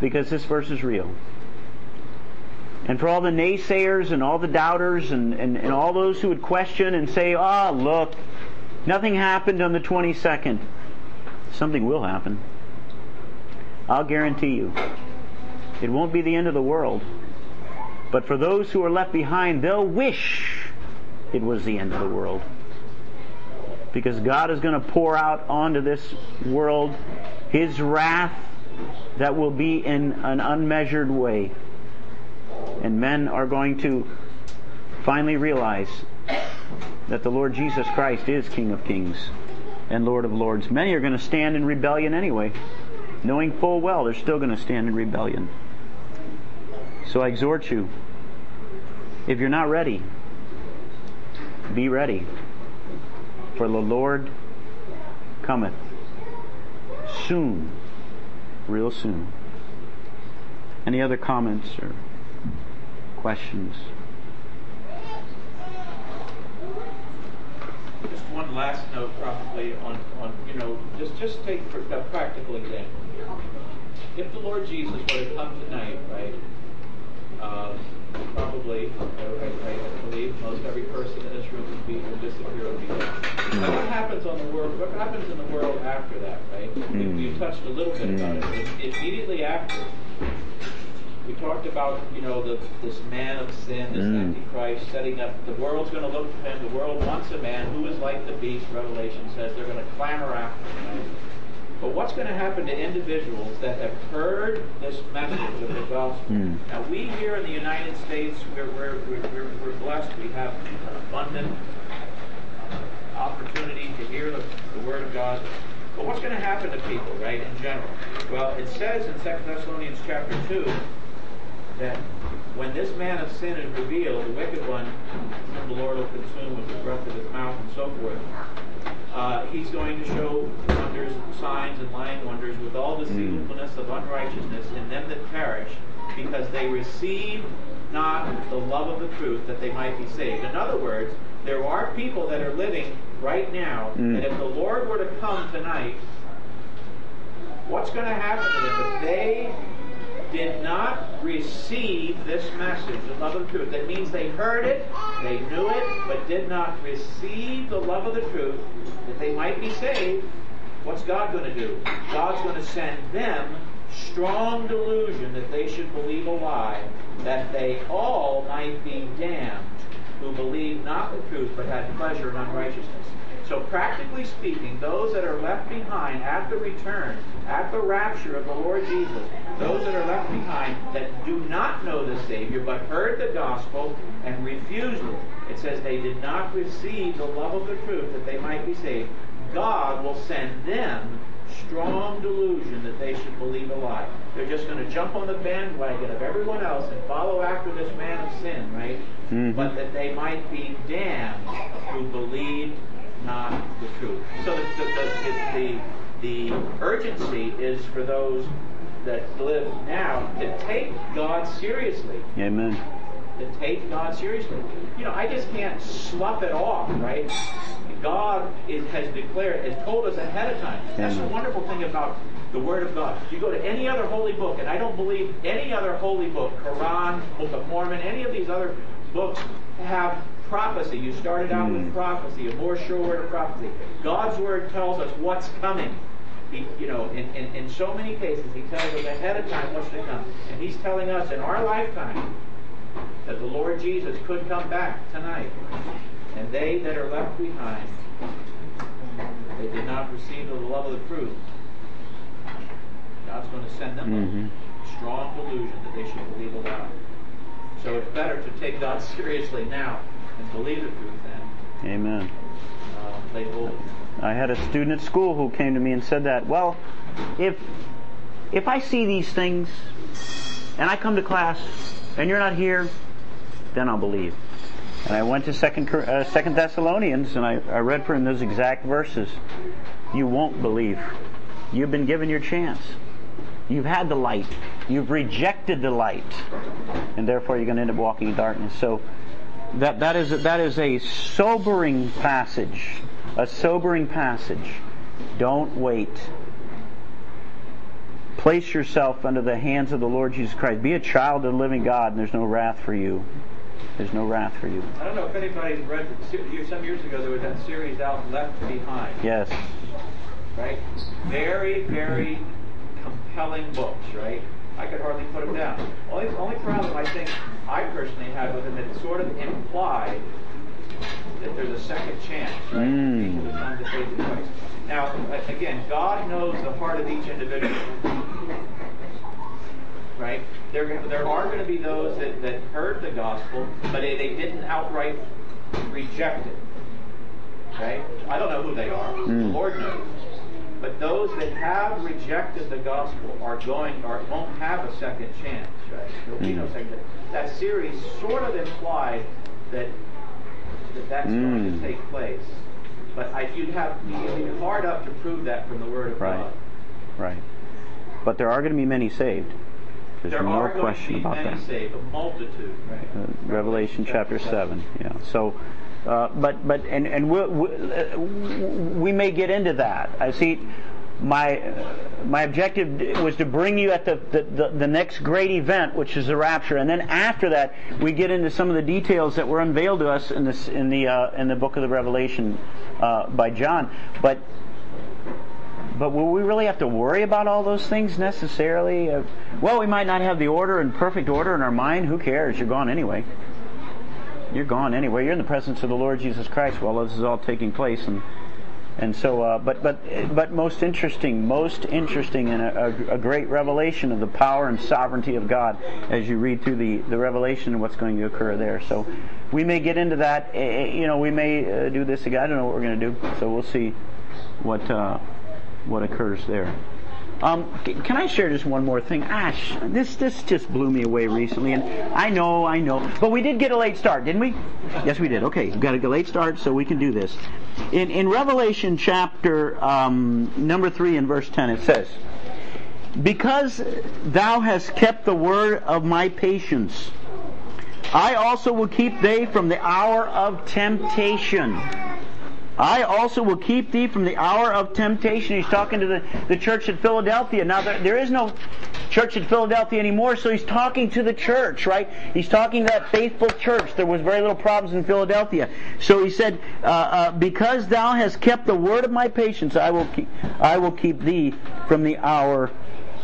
because this verse is real. And for all the naysayers and all the doubters and, and, and all those who would question and say, ah, oh, look, nothing happened on the 22nd. Something will happen. I'll guarantee you. It won't be the end of the world. But for those who are left behind, they'll wish it was the end of the world. Because God is going to pour out onto this world His wrath that will be in an unmeasured way. And men are going to finally realize that the Lord Jesus Christ is King of Kings and Lord of Lords. Many are going to stand in rebellion anyway, knowing full well they're still going to stand in rebellion. So I exhort you, if you're not ready, be ready. For the Lord cometh soon, real soon. Any other comments or questions? Just one last note, probably on, on you know, just just take for a practical example. If the Lord Jesus were to come tonight, right? Uh, probably, I, I, believe, most every person in this room would be would disappear would be. Mm. what happens on the world? What happens in the world after that? Right? Mm. We, touched a little bit about it. Mm. Immediately after, we talked about, you know, the, this man of sin, this mm. Antichrist, setting up. The world's going to look for him. The world wants a man who is like the beast. Revelation says they're going to clamor after him. But what's going to happen to individuals that have heard this message of the gospel? Mm. Now, we here in the United States, we're, we're, we're, we're blessed. We have an abundant opportunity to hear the, the Word of God. But what's going to happen to people, right, in general? Well, it says in 2 Thessalonians chapter 2 that when this man of sin is revealed, the wicked one, whom the Lord will consume with the breath of his mouth and so forth, uh, he's going to show wonders, signs, and lying wonders with all the deceitfulness of unrighteousness in them that perish, because they receive not the love of the truth that they might be saved. In other words, there are people that are living right now, mm. and if the Lord were to come tonight, what's going to happen to them if they did not receive this message, the love of the truth. That means they heard it, they knew it, but did not receive the love of the truth that they might be saved. What's God going to do? God's going to send them strong delusion that they should believe a lie, that they all might be damned who believed not the truth but had pleasure in unrighteousness. So practically speaking, those that are left behind at the return, at the rapture of the Lord Jesus, those that are left behind that do not know the Savior but heard the gospel and refused it, it says they did not receive the love of the truth that they might be saved. God will send them strong delusion that they should believe a lie. They're just going to jump on the bandwagon of everyone else and follow after this man of sin, right? Mm-hmm. But that they might be damned who believed not the truth. So the, the, the, the, the urgency is for those that live now to take God seriously. Amen to take God seriously. You know, I just can't slough it off, right? God is, has declared, has told us ahead of time. That's the wonderful thing about the Word of God. You go to any other holy book, and I don't believe any other holy book, Quran, Book of Mormon, any of these other books have prophecy. You started out with hmm. prophecy, a more sure word of prophecy. God's Word tells us what's coming. He, you know, in, in, in so many cases, He tells us ahead of time what's to come. And He's telling us in our lifetime that the Lord Jesus could come back tonight. And they that are left behind, they did not receive the love of the truth. God's going to send them mm-hmm. a strong delusion that they should believe a lie. So it's better to take God (laughs) seriously now and believe the truth then. Amen. Uh, they will. I had a student at school who came to me and said that, well, if if I see these things and I come to class and you're not here, then I'll believe. And I went to Second, uh, Second Thessalonians and I, I read for him those exact verses. You won't believe. You've been given your chance. You've had the light. You've rejected the light, and therefore you're going to end up walking in darkness. So that that is that is a sobering passage. A sobering passage. Don't wait. Place yourself under the hands of the Lord Jesus Christ. Be a child of the living God, and there's no wrath for you. There's no wrath for you. I don't know if anybody's read some years ago there was that series out Left Behind. Yes. Right? Very, very compelling books, right? I could hardly put them down. Only only problem I think I personally had with them it sort of implied that there's a second chance, right? Mm. People come to faith in Christ. Now, again, God knows the heart of each individual right? There, there are going to be those that, that heard the gospel, but they, they didn't outright reject it. Okay? I don't know who they are. Mm. The Lord knows. But those that have rejected the gospel are going or won't have a second chance, right? There'll be no second. That series sort of implied that, that that's mm. going to take place. But I, you'd have you'd be hard up to prove that from the Word of right. God. Right. But there are going to be many saved. There's there no question about that. Many saved, a multitude, right? Uh, Revelation chapter seven. Yeah. So, uh, but but and and we we may get into that. I see. My my objective was to bring you at the, the, the, next great event, which is the rapture, and then after that we get into some of the details that were unveiled to us in this in the uh, in the book of the Revelation uh, by John. But but will we really have to worry about all those things necessarily? Uh, well, we might not have the order in perfect order in our mind. Who cares? You're gone anyway. You're gone anyway. You're in the presence of the Lord Jesus Christ while this is all taking place, and and so, uh, but but but most interesting, most interesting, and a, a, great revelation of the power and sovereignty of God as you read through the the revelation and what's going to occur there. So, we may get into that. Eh, eh, you know, we may uh, do this again. I don't know what we're going to do. So we'll see what. Uh, what occurs there. Um, can I share just one more thing? Ash, this this just blew me away recently, and I know, I know, but we did get a late start, didn't we? Yes, we did. Okay, we got a late start, so we can do this. In in Revelation chapter um, number three and verse ten, it says, "Because thou hast kept the word of my patience, I also will keep thee from the hour of temptation." I also will keep thee from the hour of temptation. He's talking to the, the church at Philadelphia. Now, there, there is no church at Philadelphia anymore, so he's talking to the church, right? He's talking to that faithful church. There was very little problems in Philadelphia. So he said, uh, uh, Because thou hast kept the word of my patience, I will keep, I will keep thee from the hour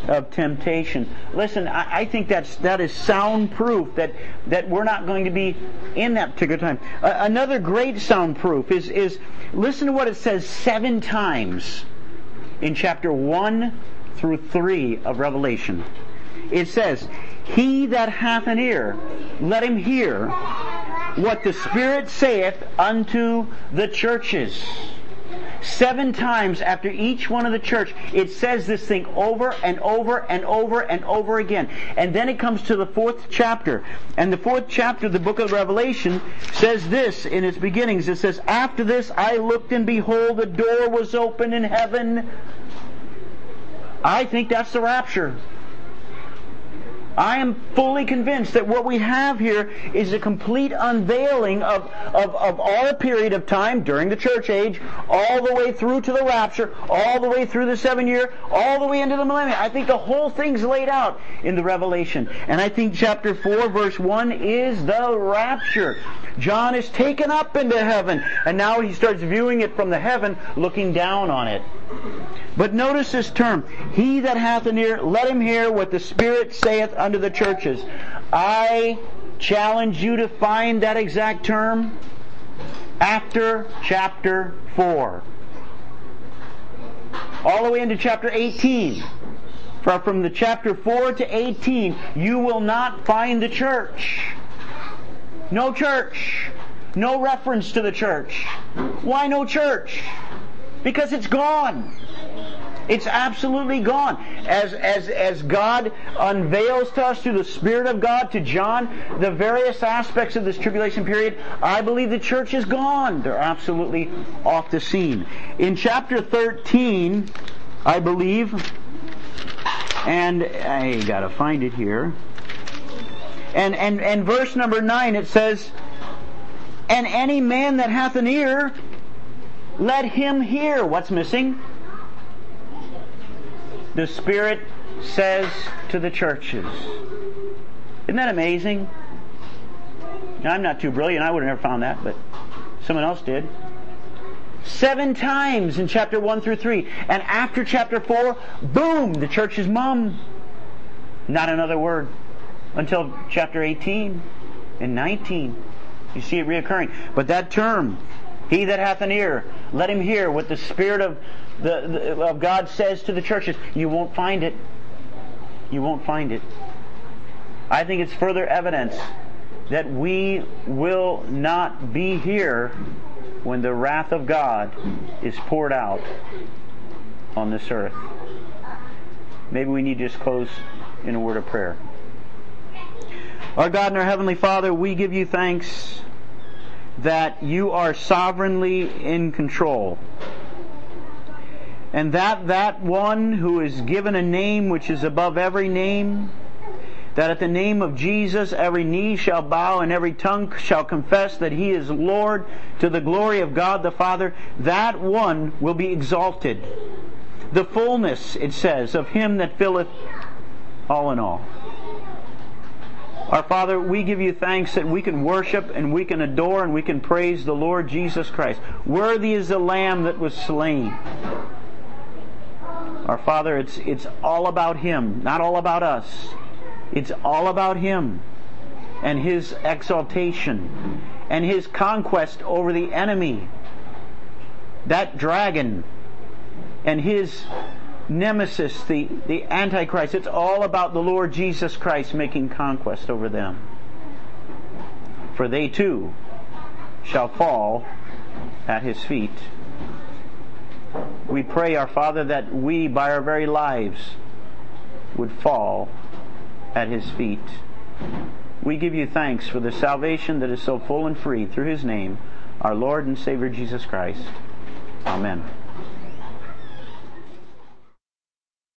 of temptation. Listen, I, I, think that's that is sound proof that that we're not going to be in that particular time. Uh, another great sound proof is is listen to what it says seven times in chapter one through three of Revelation. It says, "He that hath an ear, let him hear what the Spirit saith unto the churches." Seven times after each one of the church, it says this thing over and over and over and over again. And then it comes to the fourth chapter. And the fourth chapter of the book of Revelation says this in its beginnings. It says, After this I looked and behold, the door was open in heaven. I think that's the rapture. I am fully convinced that what we have here is a complete unveiling of, of, of our period of time during the church age, all the way through to the rapture, all the way through the seven year, all the way into the millennium. I think the whole thing's laid out in the Revelation. And I think chapter 4, verse 1 is the rapture. John is taken up into heaven, and now he starts viewing it from the heaven, looking down on it. But notice this term, he that hath an ear, let him hear what the Spirit saith unto the churches. I challenge you to find that exact term after chapter 4. All the way into chapter 18. For from the chapter 4 to 18, you will not find the church. No church. No reference to the church. Why no church? Because it's gone. It's absolutely gone. As, as, as God unveils to us through the Spirit of God to John the various aspects of this tribulation period, I believe the church is gone. They're absolutely off the scene. In chapter 13, I believe, and I gotta find it here. And, and, and verse number 9, it says, And any man that hath an ear, let him hear. What's missing? The Spirit says to the churches. Isn't that amazing? I'm not too brilliant. I would have never found that, but someone else did. Seven times in chapter 1 through 3. And after chapter 4, boom, the church is mum. Not another word until chapter 18 and 19. You see it reoccurring. But that term, he that hath an ear, let him hear what the Spirit of, the, the, of God says to the churches. You won't find it. You won't find it. I think it's further evidence that we will not be here when the wrath of God is poured out on this earth. Maybe we need to just close in a word of prayer. Our God and our Heavenly Father, we give you thanks that you are sovereignly in control. And that that one who is given a name which is above every name, that at the name of Jesus every knee shall bow and every tongue shall confess that he is Lord to the glory of God the Father, that one will be exalted. The fullness, it says, of him that filleth all in all. Our Father, we give you thanks that we can worship and we can adore and we can praise the Lord Jesus Christ. Worthy is the Lamb that was slain. Our Father, it's, it's all about Him, not all about us. It's all about Him and His exaltation and His conquest over the enemy. That dragon and His nemesis, the, the Antichrist. It's all about the Lord Jesus Christ making conquest over them. For they too shall fall at his feet. We pray, our Father, that we, by our very lives, would fall at his feet. We give you thanks for the salvation that is so full and free through his name, our Lord and Savior Jesus Christ. Amen.